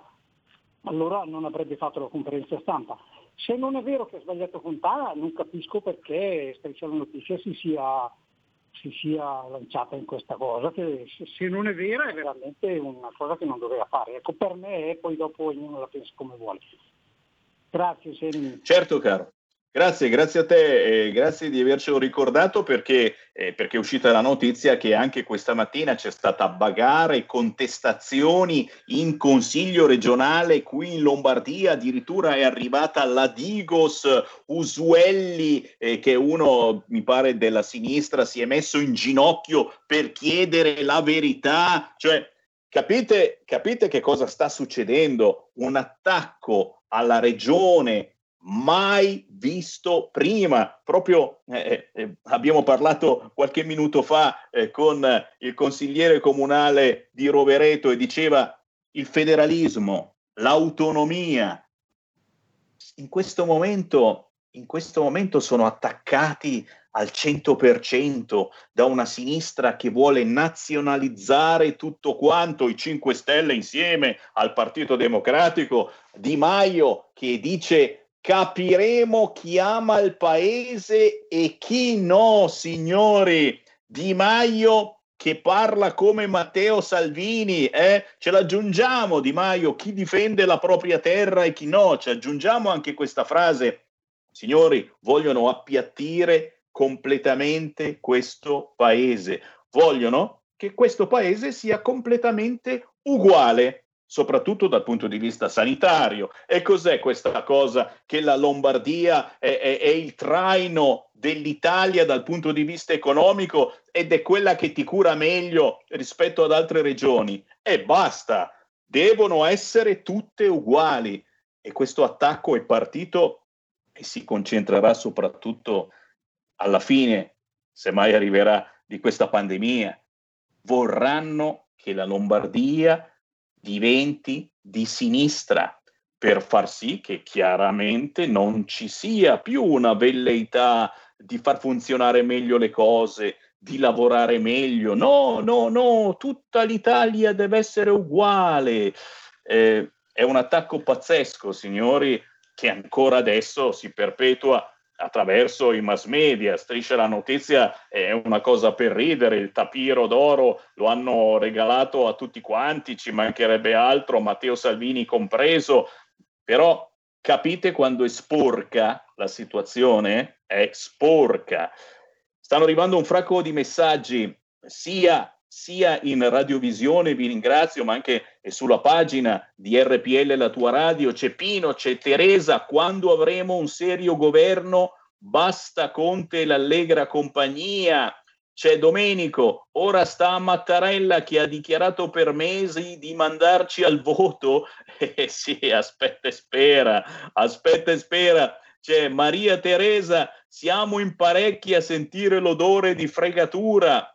allora non avrebbe fatto la conferenza stampa. Se non è vero che ha sbagliato Fontana, non capisco perché Striscia la Notizia si sia, si sia lanciata in questa cosa, che se, non è vera è veramente una cosa che non doveva fare. Ecco, per me poi dopo ognuno la pensa come vuole. Grazie, Seni. Certo, caro. Grazie, grazie a te e grazie di avercelo ricordato perché, eh, perché è uscita la notizia che anche questa mattina c'è stata bagarre e contestazioni in consiglio regionale qui in Lombardia, addirittura è arrivata la Digos Usuelli, eh, che uno, mi pare, della sinistra, si è messo in ginocchio per chiedere la verità. Cioè, capite, capite che cosa sta succedendo? Un attacco alla regione mai visto prima. Proprio eh, eh, abbiamo parlato qualche minuto fa eh, con il consigliere comunale di Rovereto e diceva il federalismo, l'autonomia. In questo momento, in questo momento sono attaccati al 100% da una sinistra che vuole nazionalizzare tutto quanto, i 5 Stelle insieme al Partito Democratico, Di Maio che dice capiremo chi ama il paese e chi no, signori. Di Maio che parla come Matteo Salvini, eh? ce l'aggiungiamo Di Maio, chi difende la propria terra e chi no, ci aggiungiamo anche questa frase, signori, vogliono appiattire completamente questo paese, vogliono che questo paese sia completamente uguale soprattutto dal punto di vista sanitario. E cos'è questa cosa che la Lombardia è, è- è il traino dell'Italia dal punto di vista economico ed è quella che ti cura meglio rispetto ad altre regioni? E basta, devono essere tutte uguali. e questo attacco è partito e si concentrerà soprattutto alla fine, se mai arriverà, di questa pandemia. Vorranno che la Lombardia diventi di sinistra per far sì che chiaramente non ci sia più una velleità di far funzionare meglio le cose, di lavorare meglio. No, no, no, tutta l'Italia deve essere uguale. Eh, è un attacco pazzesco, signori, che ancora adesso si perpetua attraverso i mass media. Striscia la notizia è una cosa per ridere, il tapiro d'oro lo hanno regalato a tutti quanti, ci mancherebbe altro, Matteo Salvini compreso, però capite quando è sporca la situazione? È sporca. Stanno arrivando un fracco di messaggi sia sia in radiovisione, vi ringrazio, ma anche sulla pagina di RPL La tua radio, c'è Pino, c'è Teresa, quando avremo un serio governo, basta Conte e l'allegra compagnia, c'è Domenico, ora sta a Mattarella che ha dichiarato per mesi di mandarci al voto, (laughs) eh sì, aspetta e spera, aspetta e spera, c'è Maria Teresa, siamo in parecchi a sentire l'odore di fregatura,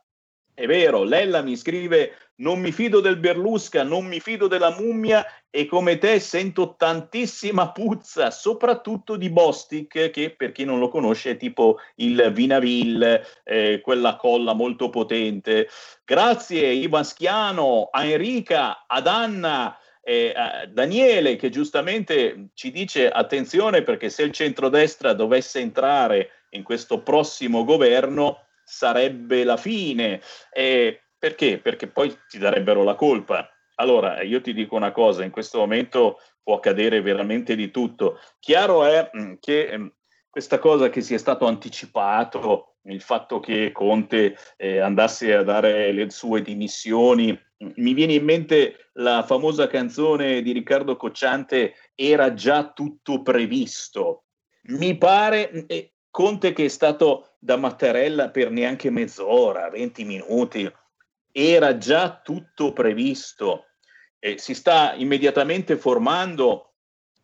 è vero, Lella mi scrive non mi fido del Berlusca, non mi fido della mummia e come te sento tantissima puzza, soprattutto di Bostic, che per chi non lo conosce è tipo il Vinaville, eh, quella colla molto potente. Grazie Ivan Schiano, a Enrica, ad Anna, eh, Daniele che giustamente ci dice attenzione perché se il centrodestra dovesse entrare in questo prossimo governo sarebbe la fine. Eh, perché? Perché poi ti darebbero la colpa. Allora, io ti dico una cosa, in questo momento può accadere veramente di tutto. Chiaro è mm, che mm, questa cosa che sia stato anticipato, il fatto che Conte eh, andasse a dare le sue dimissioni, mm, mi viene in mente la famosa canzone di Riccardo Cocciante, era già tutto previsto. Mi pare, Conte che è stato da Mattarella per neanche mezz'ora, 20 minuti, era già tutto previsto. Eh, si sta immediatamente formando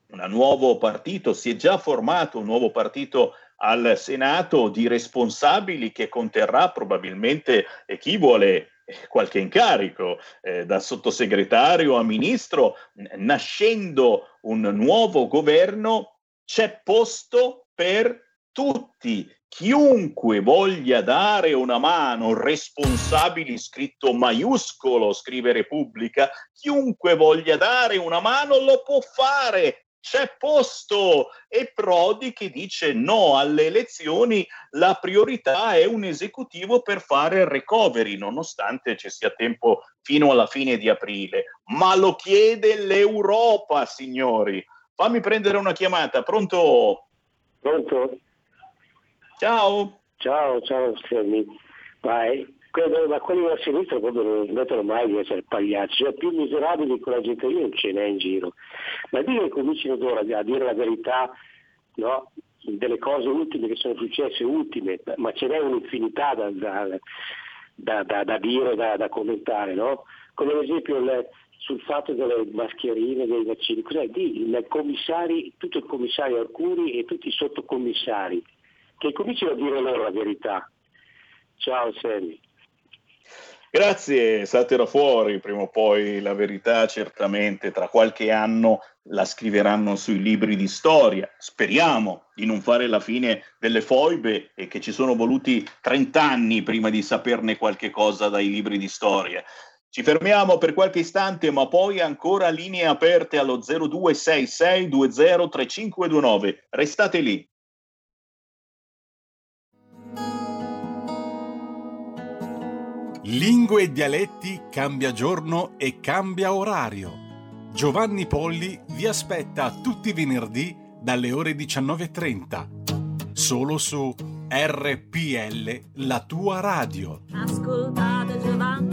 un nuovo partito, si è già formato un nuovo partito al Senato di responsabili che conterrà probabilmente chi vuole qualche incarico, eh, da sottosegretario a ministro, nascendo un nuovo governo, c'è posto per tutti, chiunque voglia dare una mano, responsabili scritto maiuscolo, scrive Repubblica, chiunque voglia dare una mano lo può fare, c'è posto e Prodi che dice no alle elezioni, la priorità è un esecutivo per fare il recovery, nonostante ci sia tempo fino alla fine di aprile, ma lo chiede l'Europa, signori. Fammi prendere una chiamata, pronto? Pronto? Ciao. Ciao, ciao Sammy. Vai. Ma quelli della sinistra proprio non smettono mai di essere pagliacci, cioè più miserabili con la gente io non ce n'è in giro. Ma dire che cominciano a dire la verità, no? delle cose ultime che sono successe, ultime, ma ce n'è un'infinità da, da, da, da dire, da, commentare, no? Come ad esempio il, sul fatto delle mascherine, dei vaccini, cos'è? Di, i commissari, tutto il commissario Arcuri e tutti i sottocommissari che comincino a dire loro la verità. Ciao Semi. Grazie, satira fuori, prima o poi la verità certamente tra qualche anno la scriveranno sui libri di storia. Speriamo di non fare la fine delle foibe e che ci sono voluti 30 anni prima di saperne qualche cosa dai libri di storia. Ci fermiamo per qualche istante, ma poi ancora linee aperte allo 0266203529. Restate lì. Lingue e dialetti cambia giorno e cambia orario. Giovanni Polli vi aspetta tutti i venerdì dalle ore 19.30. Solo su RPL, la tua radio. Ascoltate Giovanni.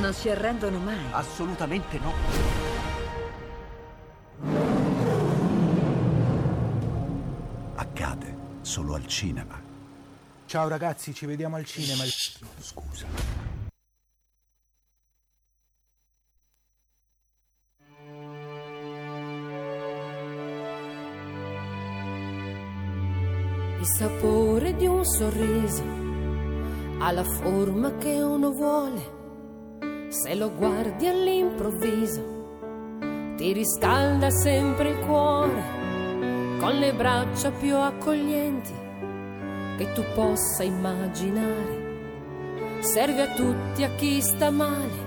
Non si arrendono mai. Assolutamente no. Accade solo al cinema. Ciao ragazzi, ci vediamo al cinema. Scusa. Il sapore di un sorriso ha la forma che uno vuole. Se lo guardi all'improvviso, ti riscalda sempre il cuore con le braccia più accoglienti che tu possa immaginare. Serve a tutti, a chi sta male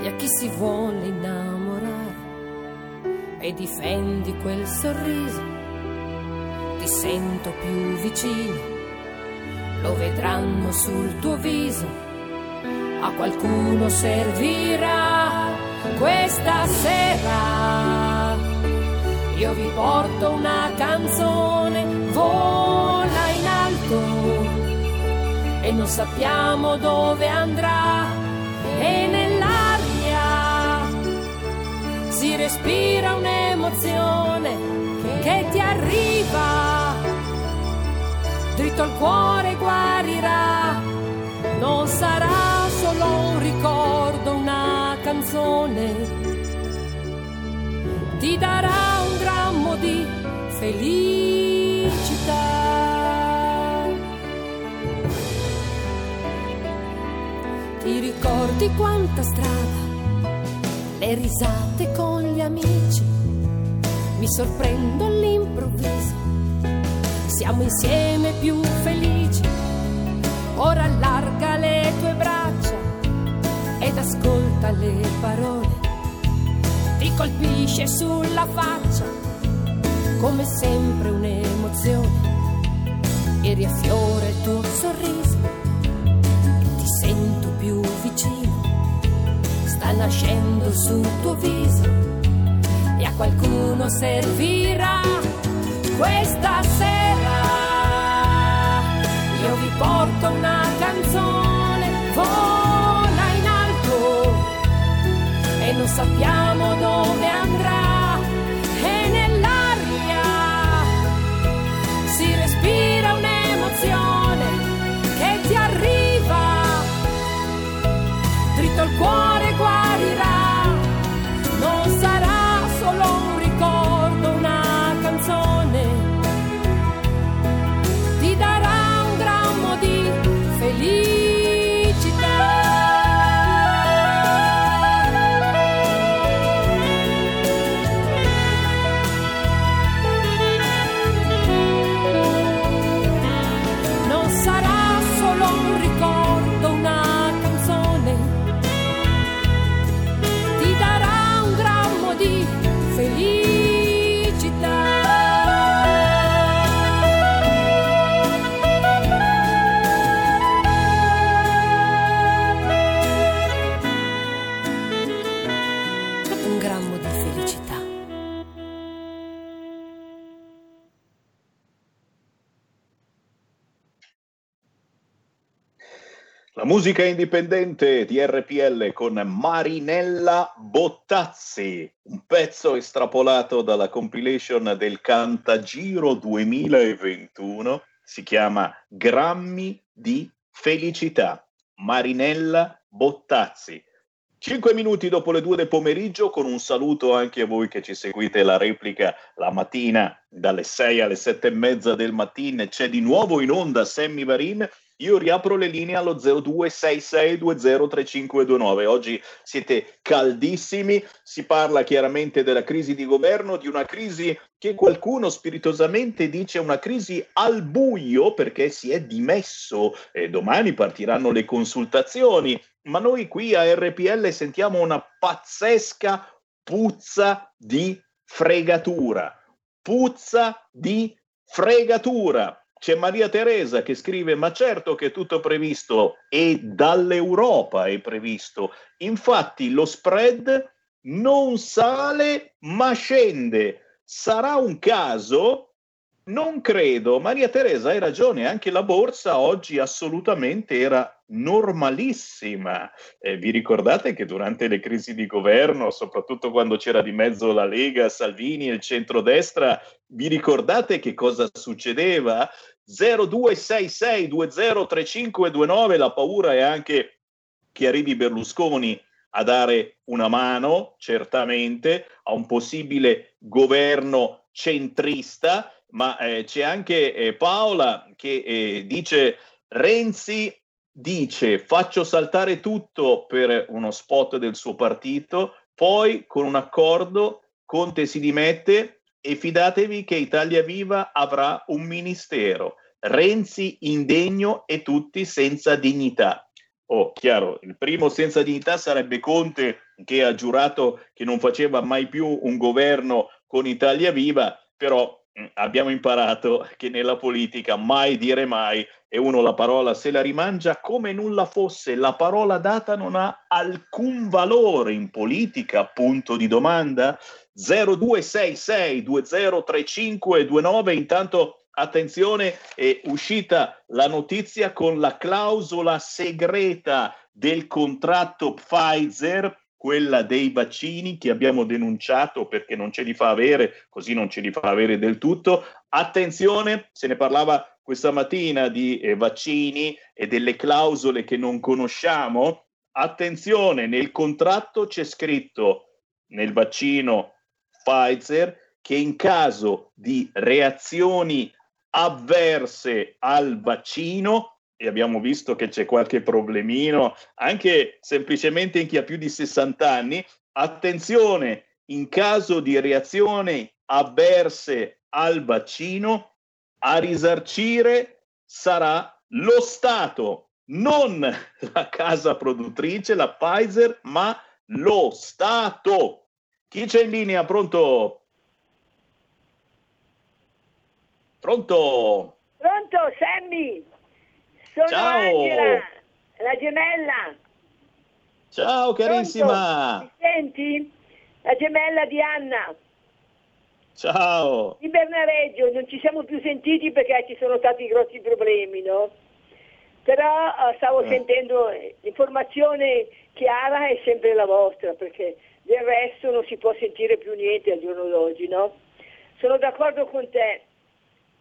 e a chi si vuole innamorare. E difendi quel sorriso ti sento più vicino, lo vedranno sul tuo viso, a qualcuno servirà questa sera. Io vi porto una canzone, vola in alto. E non sappiamo dove andrà. E nell'aria si respira un'emozione che ti arriva, dritto al cuore guarirà, non sarà solo un ricordo, una canzone, ti darà un grammo di felicità. Ti ricordi quanta strada, le risate con gli amici mi sorprendo all'improvviso. Siamo insieme più felici. Ora allarga le tue braccia ascolta le parole. Ti colpisce sulla faccia come sempre un'emozione e riaffiora il tuo sorriso. Ti sento più vicino. Sta nascendo sul tuo viso e a qualcuno servirà questa sera. Io vi porto una canzone, non sappiamo dove andrà musica indipendente di RPL con Marinella Bottazzi, un pezzo estrapolato dalla compilation del Cantagiro 2021, si chiama Grammi di felicità. Marinella Bottazzi. Cinque minuti dopo le due del pomeriggio, con un saluto anche a voi che ci seguite la replica la mattina dalle 6 alle sette e mezza del mattino. C'è di nuovo in onda Sammy Varin io riapro le linee allo 0266203529. Oggi siete caldissimi, si parla chiaramente della crisi di governo, di una crisi che qualcuno spiritosamente dice una crisi al buio perché si è dimesso e domani partiranno le consultazioni, ma noi qui a RPL sentiamo una pazzesca puzza di fregatura. Puzza di fregatura c'è Maria Teresa che scrive: Ma certo che è tutto previsto e dall'Europa è previsto. Infatti lo spread non sale ma scende. Sarà un caso? Non credo. Maria Teresa hai ragione, anche la borsa oggi assolutamente era normalissima. Eh, vi ricordate che durante le crisi di governo, soprattutto quando c'era di mezzo la Lega, Salvini e il centrodestra, vi ricordate che cosa succedeva? 0266203529, la paura è anche che arrivi Berlusconi a dare una mano, certamente, a un possibile governo centrista, ma eh, c'è anche eh, Paola che eh, dice Renzi dice faccio saltare tutto per uno spot del suo partito, poi con un accordo Conte si dimette e fidatevi che Italia Viva avrà un ministero. Renzi indegno e tutti senza dignità. Oh, chiaro, il primo senza dignità sarebbe Conte che ha giurato che non faceva mai più un governo con Italia Viva, però abbiamo imparato che nella politica mai dire mai e uno la parola se la rimangia come nulla fosse, la parola data non ha alcun valore in politica, punto di domanda. 0266 203529 intanto attenzione è uscita la notizia con la clausola segreta del contratto Pfizer quella dei vaccini che abbiamo denunciato perché non ce li fa avere, così non ce li fa avere del tutto. Attenzione, se ne parlava questa mattina di eh, vaccini e delle clausole che non conosciamo. Attenzione, nel contratto c'è scritto nel vaccino Pfizer che in caso di reazioni avverse al vaccino, e abbiamo visto che c'è qualche problemino, anche semplicemente in chi ha più di 60 anni, attenzione, in caso di reazioni avverse al vaccino, a risarcire sarà lo Stato, non la casa produttrice, la Pfizer, ma lo Stato. Chi c'è in linea? Pronto? Pronto? Pronto, Sammy? Sono Ciao. Angela, la gemella. Ciao carissima. Pronto? Mi senti? La gemella di Anna. Ciao. Di Bernareggio, non ci siamo più sentiti perché ci sono stati grossi problemi, no? Però eh, stavo Eh. sentendo l'informazione chiara è sempre la vostra, perché del resto non si può sentire più niente al giorno d'oggi, no? Sono d'accordo con te,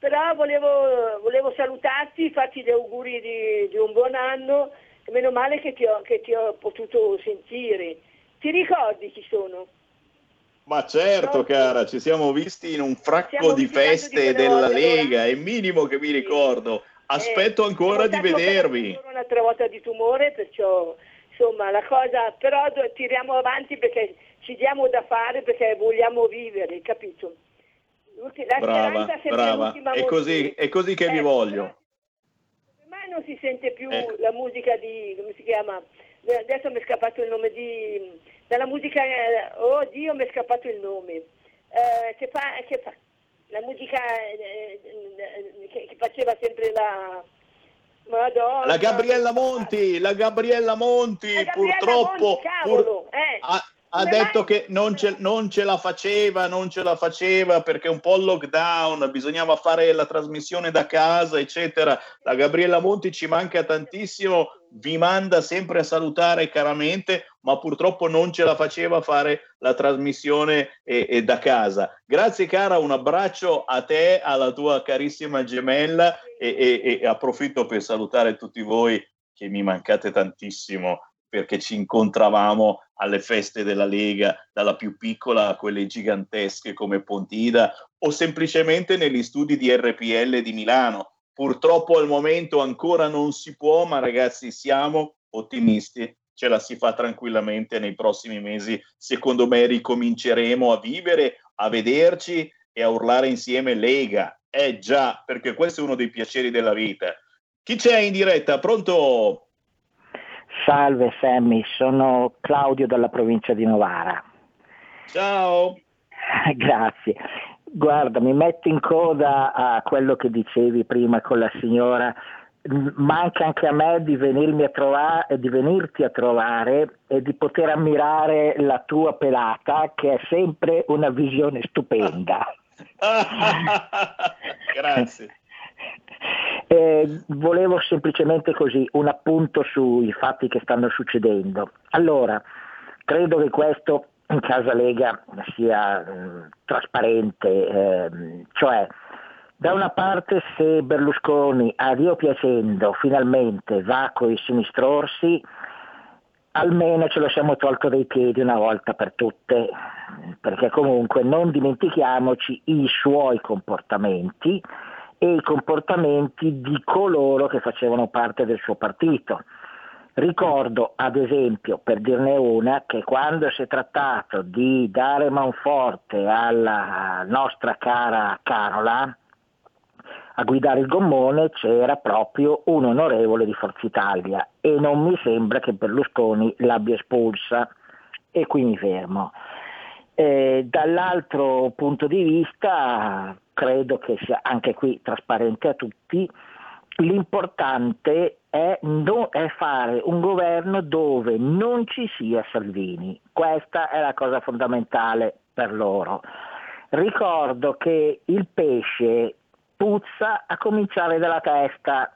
però volevo, volevo salutarti, farti gli auguri di, di un buon anno, meno male che ti, ho, che ti ho potuto sentire. Ti ricordi chi sono? Ma certo, cara, ci siamo visti in un fracco di feste di della Lega, è minimo che mi ricordo. Aspetto Eh, ancora di vedervi. un'altra volta di tumore, perciò insomma la cosa, però tiriamo avanti perché ci diamo da fare perché vogliamo vivere, capito? La Brava, brava. È così, è così che vi Eh, voglio. Ormai non si sente più Ecco. la musica di, come si chiama? Adesso mi è scappato il nome di, della musica, eh, oh Dio mi è scappato il nome, Eh, che, fa, che fa la musica eh, che, che faceva sempre la... Madonna. La Gabriella Monti, la Gabriella Monti, La Gabriella purtroppo, Monti, cavolo, pur- eh. a- ha detto che non ce, non ce la faceva, non ce la faceva perché un po' il lockdown, bisognava fare la trasmissione da casa, eccetera. La Gabriella Monti ci manca tantissimo, vi manda sempre a salutare caramente, ma purtroppo non ce la faceva fare la trasmissione eh, eh, da casa. Grazie cara, un abbraccio a te, alla tua carissima gemella e, e, e approfitto per salutare tutti voi che mi mancate tantissimo perché ci incontravamo alle feste della Lega, dalla più piccola a quelle gigantesche come Pontida o semplicemente negli studi di RPL di Milano. Purtroppo al momento ancora non si può, ma ragazzi siamo ottimisti, ce la si fa tranquillamente nei prossimi mesi. Secondo me ricominceremo a vivere, a vederci e a urlare insieme Lega. Eh già, perché questo è uno dei piaceri della vita. Chi c'è in diretta? Pronto? Salve Sammy, sono Claudio dalla provincia di Novara. Ciao. (laughs) Grazie. Guarda, mi metto in coda a quello che dicevi prima con la signora. Manca anche a me di, venirmi a trovare, di venirti a trovare e di poter ammirare la tua pelata, che è sempre una visione stupenda. (laughs) Grazie. (laughs) Eh, volevo semplicemente così un appunto sui fatti che stanno succedendo. Allora, credo che questo in casa Lega sia mh, trasparente, eh, cioè da una parte se Berlusconi a Dio piacendo finalmente va con i sinistrorsi, almeno ce lo siamo tolto dai piedi una volta per tutte, perché comunque non dimentichiamoci i suoi comportamenti e i comportamenti di coloro che facevano parte del suo partito. Ricordo ad esempio, per dirne una, che quando si è trattato di dare manforte alla nostra cara Carola a guidare il gommone c'era proprio un onorevole di Forza Italia e non mi sembra che Berlusconi l'abbia espulsa e qui mi fermo. Eh, dall'altro punto di vista credo che sia anche qui trasparente a tutti, l'importante è, no, è, fare un governo dove non ci sia Salvini. Questa è la cosa fondamentale per loro. Ricordo che il pesce puzza a cominciare dalla testa.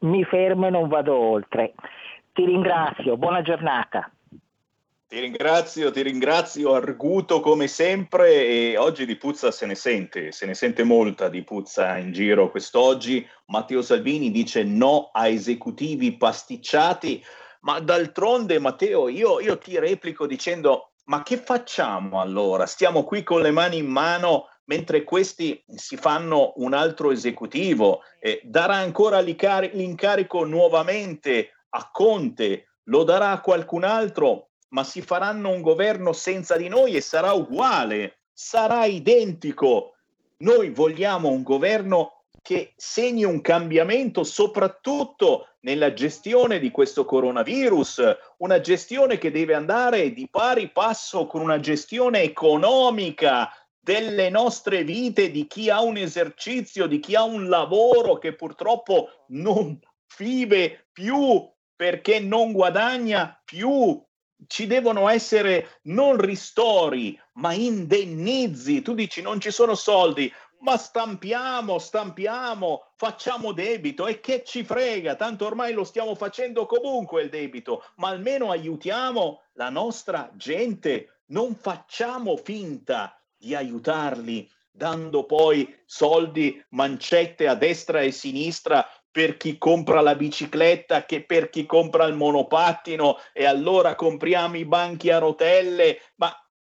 Mi fermo e non vado oltre. Ti ringrazio, buona giornata. Ti ringrazio, ti ringrazio, arguto come sempre e oggi di puzza se ne sente, se ne sente molta di puzza in giro quest'oggi. Matteo Salvini dice no a esecutivi pasticciati, ma d'altronde Matteo io, io ti replico dicendo ma che facciamo allora? Stiamo qui con le mani in mano mentre questi si fanno un altro esecutivo, eh, darà ancora l'incarico nuovamente a Conte, lo darà a qualcun altro? Ma si faranno un governo senza di noi e sarà uguale, sarà identico. Noi vogliamo un governo che segni un cambiamento soprattutto nella gestione di questo coronavirus, una gestione che deve andare di pari passo con una gestione economica delle nostre vite, di chi ha un esercizio, di chi ha un lavoro che purtroppo non (laughs) vive più perché non guadagna più ci devono essere non ristori, ma indennizi. Tu dici non ci sono soldi, ma stampiamo, stampiamo, facciamo debito. E che ci frega, tanto ormai lo stiamo facendo comunque il debito, ma almeno aiutiamo la nostra gente, non facciamo finta di aiutarli dando poi soldi, mancette a destra e sinistra per chi compra la bicicletta che per chi compra il monopattino e allora compriamo i banchi a rotelle, ma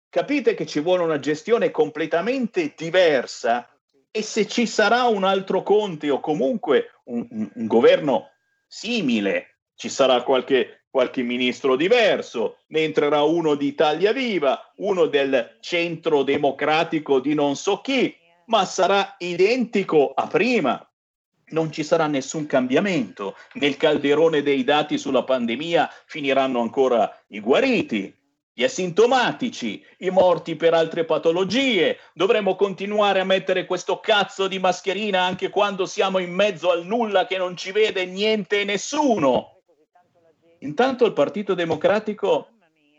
capite che ci vuole una gestione completamente diversa? E se ci sarà un altro Conte o comunque un, un, un governo simile, ci sarà qualche, qualche ministro diverso, ne entrerà uno di Italia Viva, uno del centro democratico di non so chi, ma sarà identico a prima, non ci sarà nessun cambiamento. Nel calderone dei dati sulla pandemia finiranno ancora i guariti, gli asintomatici, i morti per altre patologie. Dovremo continuare a mettere questo cazzo di mascherina anche quando siamo in mezzo al nulla che non ci vede niente e nessuno. Intanto il Partito Democratico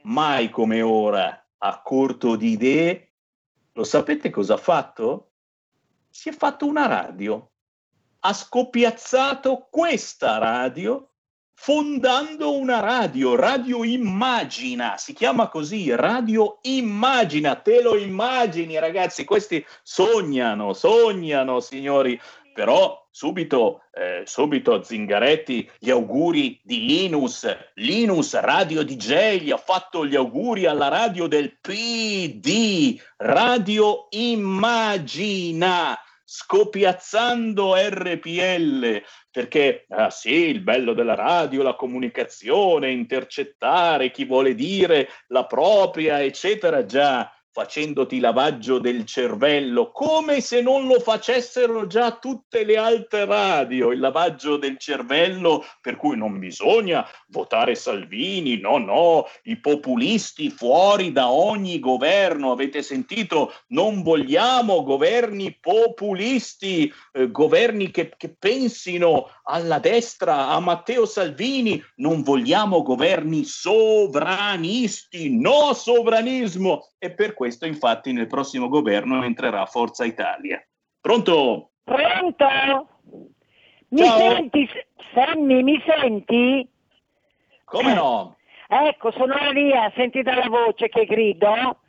mai come ora a corto di idee, lo sapete cosa ha fatto? Si è fatto una radio. Ha scopiazzato questa radio fondando una radio, Radio Immagina, si chiama così, Radio Immagina, te lo immagini ragazzi, questi sognano, sognano signori, però subito, eh, subito Zingaretti gli auguri di Linus, Linus Radio DJ gli ha fatto gli auguri alla radio del PD, Radio Immagina scopiazzando RPL, perché ah sì, il bello della radio, la comunicazione, intercettare chi vuole dire la propria, eccetera, già facendoti lavaggio del cervello, come se non lo facessero già tutte le altre radio, il lavaggio del cervello per cui non bisogna votare Salvini, no, no, i populisti fuori da ogni governo, avete sentito? Non vogliamo governi populisti, eh, governi che, che pensino alla destra, a Matteo Salvini, non vogliamo governi sovranisti, no sovranismo. E per questo infatti nel prossimo governo entrerà Forza Italia. Pronto? Pronto? Mi Ciao. senti, Sammy, mi senti? Come no? Ecco, sono Alia, senti dalla voce che grido?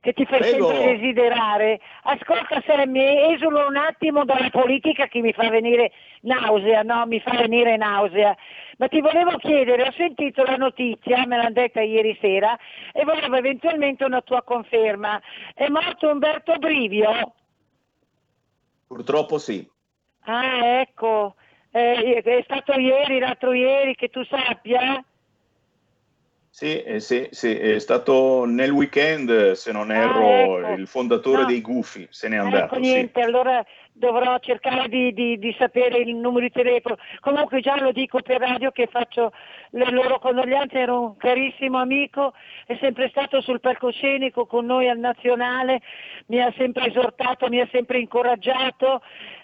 Che ti fai Prego. sempre desiderare. Ascolta Sammy, esulo un attimo dalla politica che mi fa venire nausea, no? Mi fa venire nausea. Ma ti volevo chiedere, ho sentito la notizia, me l'hanno detta ieri sera, e volevo eventualmente una tua conferma. È morto Umberto Brivio? Purtroppo sì. Ah, ecco, Eh, è stato ieri, l'altro ieri, che tu sappia? Sì, eh, sì, sì, è stato nel weekend, se non erro, ecco. il fondatore No. dei Gufi se n'è andato. ecco sì. niente, allora dovrò cercare di, di- di sapere il numero di telefono. Comunque già lo dico per radio che faccio le loro condoglianze, era un carissimo amico, è sempre stato sul palcoscenico con noi al nazionale, mi ha sempre esortato, mi ha sempre incoraggiato.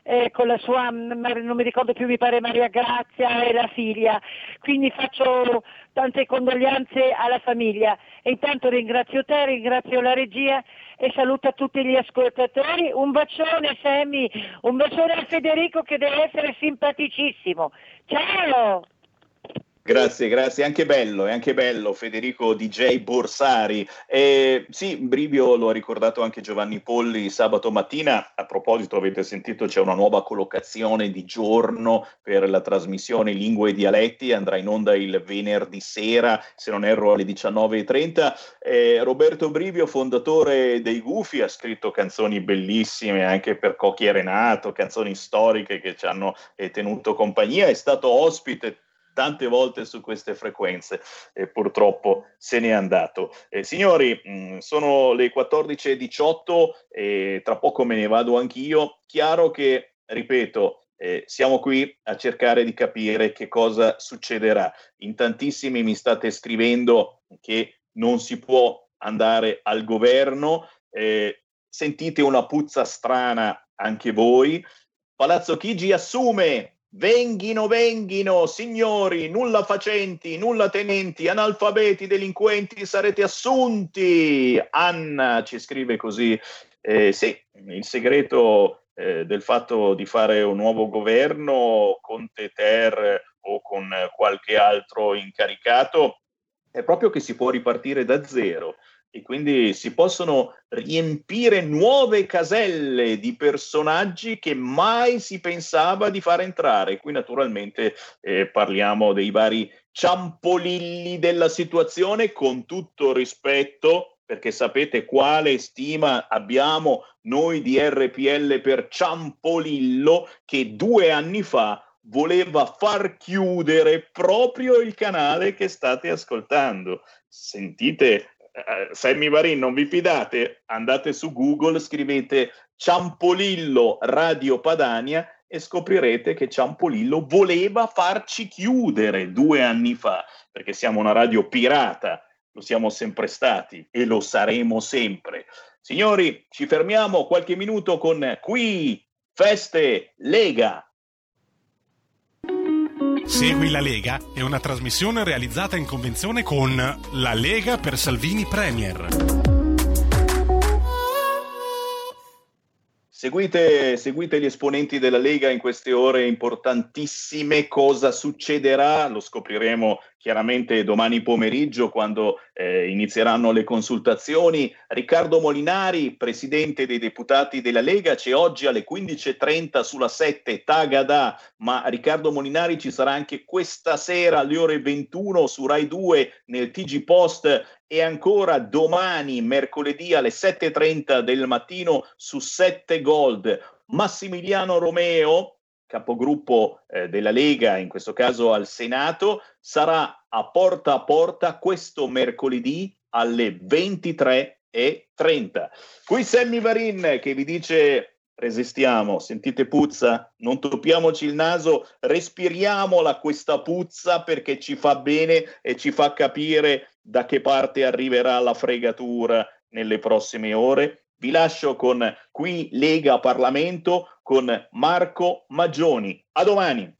eh, con la sua, mm, non mi ricordo più, mi pare Maria Grazia e la figlia. Quindi faccio tante condoglianze alla famiglia e intanto ringrazio te, ringrazio la regia e saluto tutti gli ascoltatori. Un bacione Sammy, un bacione a Federico che deve essere simpaticissimo. Ciao! Grazie, grazie, anche bello, è anche bello Federico DJ Borsari. Eh, sì, Brivio lo ha ricordato anche Giovanni Polli sabato mattina. A proposito, avete sentito, c'è una nuova collocazione di giorno per la trasmissione Lingue e Dialetti, andrà in onda il venerdì sera, se non erro alle 19.30. Eh, Roberto Brivio, fondatore dei Gufi, ha scritto canzoni bellissime anche per Cocchi e Renato, canzoni storiche che ci hanno eh, tenuto compagnia, è stato ospite tante volte su queste frequenze e purtroppo se n'è andato. Eh, signori, mh, sono le 14.18 e tra poco me ne vado anch'io. Chiaro che, ripeto, eh, siamo qui a cercare di capire che cosa succederà. In tantissimi mi state scrivendo che non si può andare al governo, eh, sentite una puzza strana anche voi. Palazzo Chigi assume Venghino, venghino, signori, nulla facenti, nulla tenenti, analfabeti, delinquenti, sarete assunti. Anna ci scrive così. Eh, sì, il segreto eh, del fatto di fare un nuovo governo con Teter o con qualche altro incaricato è proprio che si può ripartire da zero e quindi si possono riempire nuove caselle di personaggi che mai si pensava di far entrare. Qui naturalmente eh, parliamo dei vari ciampolilli della situazione con tutto rispetto perché sapete quale stima abbiamo noi di RPL per Ciampolillo che due anni fa voleva far chiudere proprio il canale che state ascoltando. Sentite eh, Sammy Varin, non vi fidate? Andate su Google, scrivete Ciampolillo Radio Padania e scoprirete che Ciampolillo voleva farci chiudere due anni fa, perché siamo una radio pirata, lo siamo sempre stati e lo saremo sempre. Signori, ci fermiamo qualche minuto con qui Feste Lega. Segui la Lega è una trasmissione realizzata in convenzione con La Lega per Salvini Premier. Seguite, seguite, gli esponenti della Lega in queste ore importantissime. Cosa succederà? Lo scopriremo chiaramente domani pomeriggio quando eh, inizieranno le consultazioni. Riccardo Molinari, presidente dei deputati della Lega, c'è oggi alle 15.30 sulla 7 Tagada, ma Riccardo Molinari ci sarà anche questa sera alle ore 21 su Rai 2 nel TG Post e ancora domani, mercoledì alle 7.30 del mattino su 7 Gold. Massimiliano Romeo, capogruppo eh, della Lega, in questo caso al Senato, sarà a porta a porta questo mercoledì alle 23.30. Qui Sammy Varin che vi dice resistiamo, sentite puzza, non toppiamoci il naso, respiriamola questa puzza perché ci fa bene e ci fa capire da che parte arriverà la fregatura nelle prossime ore. Vi lascio con qui Lega Parlamento con Marco Maggioni. A domani.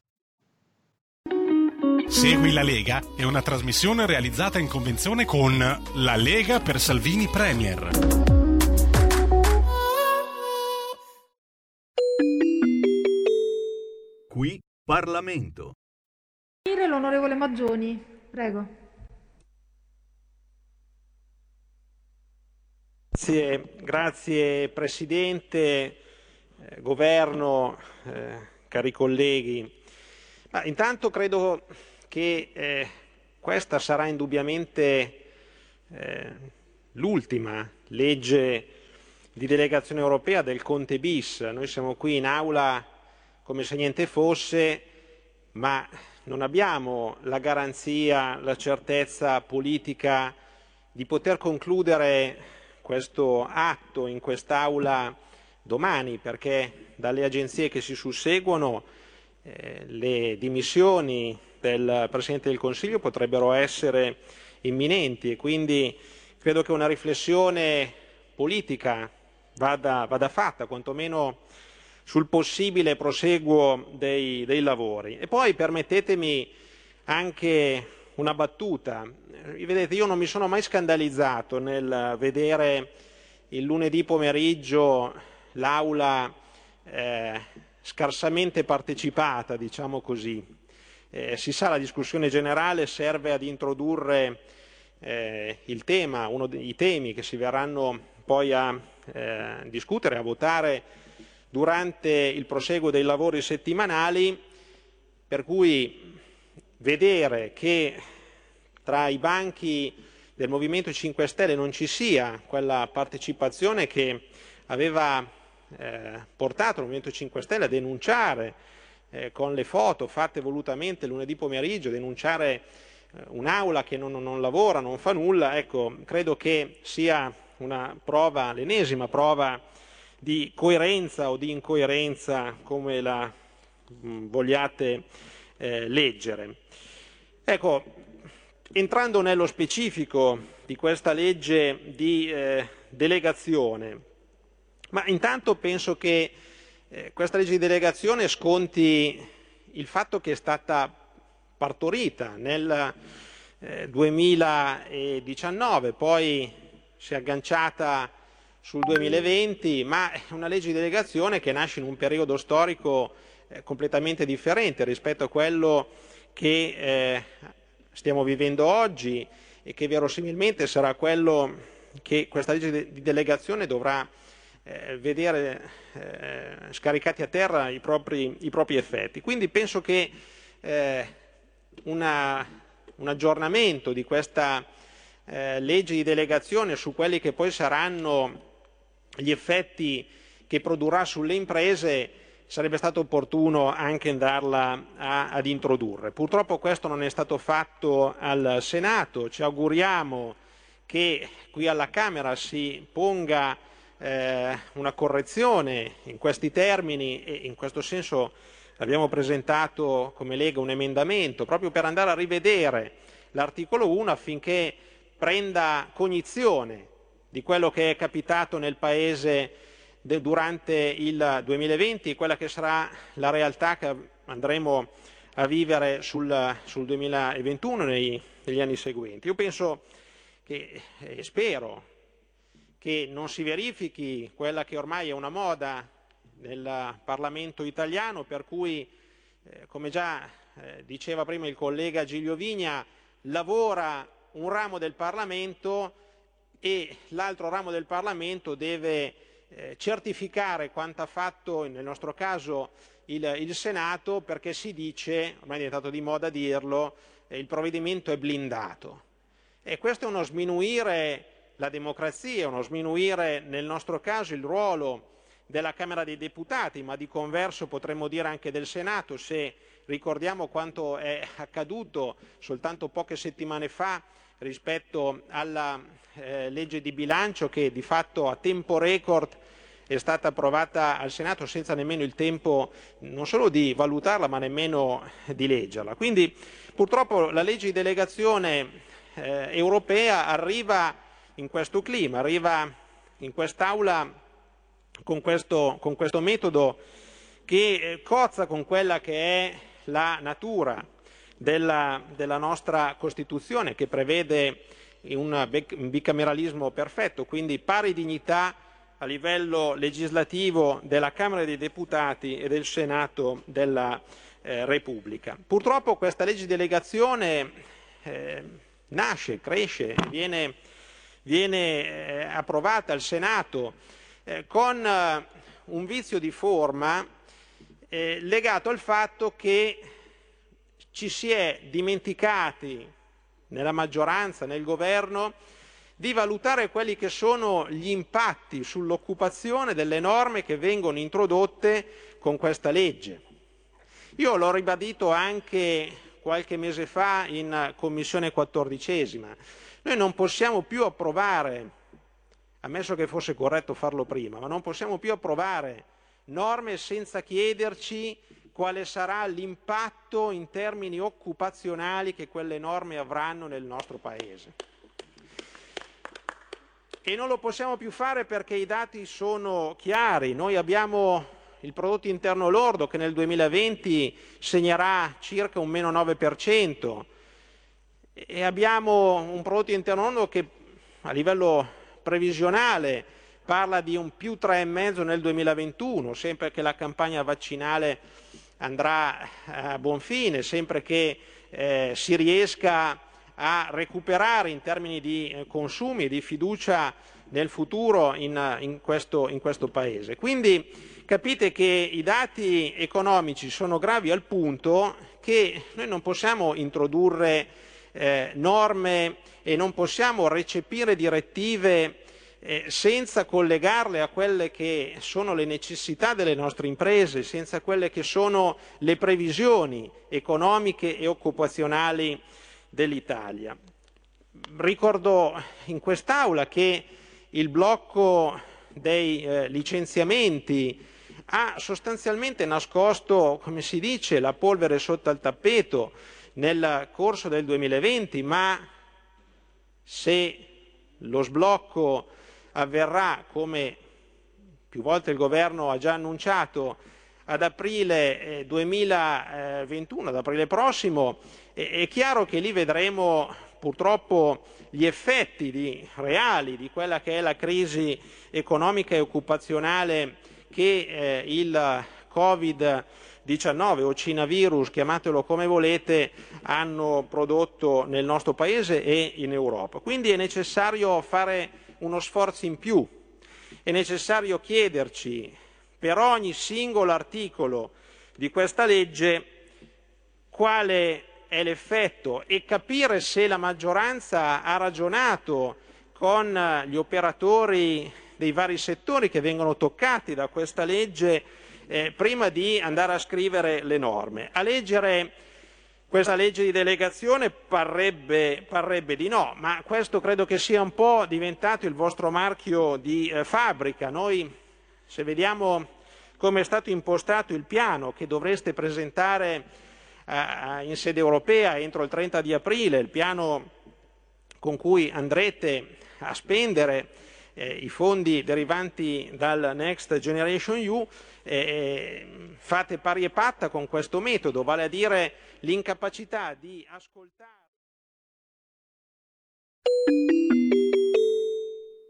Segui la Lega è una trasmissione realizzata in convenzione con La Lega per Salvini Premier. Qui Parlamento. L'onorevole Maggioni, prego. Grazie, grazie Presidente, eh, Governo, eh, cari colleghi. Ma intanto credo che eh, questa sarà indubbiamente eh, l'ultima legge di delegazione europea del Conte bis. Noi siamo qui in aula come se niente fosse, ma non abbiamo la garanzia, la certezza politica di poter concludere questo atto in quest'Aula domani, perché dalle agenzie che si susseguono eh, le dimissioni del Presidente del Consiglio potrebbero essere imminenti e quindi credo che una riflessione politica vada, vada fatta, quantomeno sul possibile proseguo dei, dei lavori. E poi permettetemi anche una battuta. Vedete, io non mi sono mai scandalizzato nel vedere il lunedì pomeriggio l'aula eh, scarsamente partecipata, diciamo così. Eh, si sa, la discussione generale serve ad introdurre eh, il tema, uno dei temi che si verranno poi a eh, discutere, a votare durante il proseguo dei lavori settimanali, per cui vedere che tra i banchi del Movimento 5 Stelle non ci sia quella partecipazione che aveva eh, portato il Movimento 5 Stelle a denunciare eh, con le foto fatte volutamente lunedì pomeriggio, denunciare eh, un'aula che non, non, lavora, non fa nulla, ecco, credo che sia una prova, l'ennesima prova di coerenza o di incoerenza come la mh, mm, vogliate eh, leggere. Ecco, entrando nello specifico di questa legge di eh, delegazione, ma intanto penso che eh, questa legge di delegazione sconti il fatto che è stata partorita nel eh, 2019, poi si è agganciata sul 2020, ma è una legge di delegazione che nasce in un periodo storico eh, completamente differente rispetto a quello che eh, stiamo vivendo oggi e che verosimilmente sarà quello che questa legge di delegazione dovrà eh, vedere eh, scaricati a terra i propri, i propri, effetti. Quindi penso che eh, una, un aggiornamento di questa eh, legge di delegazione su quelli che poi saranno gli effetti che produrrà sulle imprese sarebbe stato opportuno anche andarla a, ad introdurre. Purtroppo questo non è stato fatto al Senato, ci auguriamo che qui alla Camera si ponga eh, una correzione in questi termini e in questo senso abbiamo presentato come Lega un emendamento proprio per andare a rivedere l'articolo 1 affinché prenda cognizione di quello che è capitato nel Paese durante il 2020 quella che sarà la realtà che andremo a vivere sul, sul 2021 nei, negli anni seguenti. Io penso che, e spero che non si verifichi quella che ormai è una moda nel Parlamento italiano, per cui, eh, come già eh, diceva prima il collega Giglio Vigna, lavora un ramo del Parlamento e l'altro ramo del Parlamento deve eh, certificare quanto ha fatto, nel nostro caso, il, il, Senato perché si dice, ormai è diventato di moda dirlo, eh, il provvedimento è blindato. E questo è uno sminuire la democrazia, uno sminuire nel nostro caso il ruolo della Camera dei Deputati, ma di converso potremmo dire anche del Senato, se ricordiamo quanto è accaduto soltanto poche settimane fa rispetto alla eh, legge di bilancio che di fatto a tempo record è stata approvata al Senato senza nemmeno il tempo non solo di valutarla ma nemmeno di leggerla. Quindi purtroppo la legge di delegazione eh, europea arriva in questo clima, arriva in quest'Aula con questo, con questo metodo che eh, cozza con quella che è la natura della, della nostra Costituzione che prevede un bicameralismo perfetto, quindi pari dignità a livello legislativo della Camera dei Deputati e del Senato della eh, Repubblica. Purtroppo questa legge di delegazione eh, nasce, cresce, viene, viene eh, approvata al Senato eh, con eh, un vizio di forma eh, legato al fatto che ci si è dimenticati nella maggioranza, nel governo, di valutare quelli che sono gli impatti sull'occupazione delle norme che vengono introdotte con questa legge. Io l'ho ribadito anche qualche mese fa in commissione quattordicesima. Noi non possiamo più approvare, ammesso che fosse corretto farlo prima, ma non possiamo più approvare norme senza chiederci quale sarà l'impatto in termini occupazionali che quelle norme avranno nel nostro Paese. E non lo possiamo più fare perché i dati sono chiari. Noi abbiamo il prodotto interno lordo che nel 2020 segnerà circa un meno 9% e abbiamo un prodotto interno lordo che a livello previsionale parla di un più 3,5 nel 2021, sempre che la campagna vaccinale andrà a buon fine, sempre che eh, si riesca a recuperare in termini di eh, consumi e di fiducia nel futuro in, in, questo, in, questo, Paese. Quindi capite che i dati economici sono gravi al punto che noi non possiamo introdurre eh, norme e non possiamo recepire direttive eh, senza collegarle a quelle che sono le necessità delle nostre imprese, senza quelle che sono le previsioni economiche e occupazionali dell'Italia. Ricordo in quest'Aula che il blocco dei eh, licenziamenti ha sostanzialmente nascosto, come si dice, la polvere sotto al tappeto nel corso del 2020, ma se lo sblocco avverrà, come più volte il governo ha già annunciato, ad aprile 2021, eh, ad aprile prossimo, è chiaro che lì vedremo purtroppo gli effetti di, reali di quella che è la crisi economica e occupazionale che eh, il Covid-19 o Cinavirus, chiamatelo come volete, hanno prodotto nel nostro Paese e in Europa. Quindi è necessario fare uno sforzo in più. È necessario chiederci per ogni singolo articolo di questa legge quale è l'effetto e capire se la maggioranza ha ragionato con gli operatori dei vari settori che vengono toccati da questa legge eh, prima di andare a scrivere le norme. A leggere questa legge di delegazione parrebbe, parrebbe, di no, ma questo credo che sia un po' diventato il vostro marchio di eh, fabbrica. Noi, se vediamo come è stato impostato il piano che dovreste presentare eh, in sede europea entro il 30 di aprile, il piano con cui andrete a spendere eh, i fondi derivanti dal Next Generation EU, eh, fate pari e patta con questo metodo, vale a dire l'incapacità di ascoltare.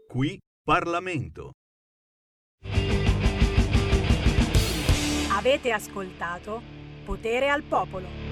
Qui Parlamento. Avete ascoltato Potere al Popolo.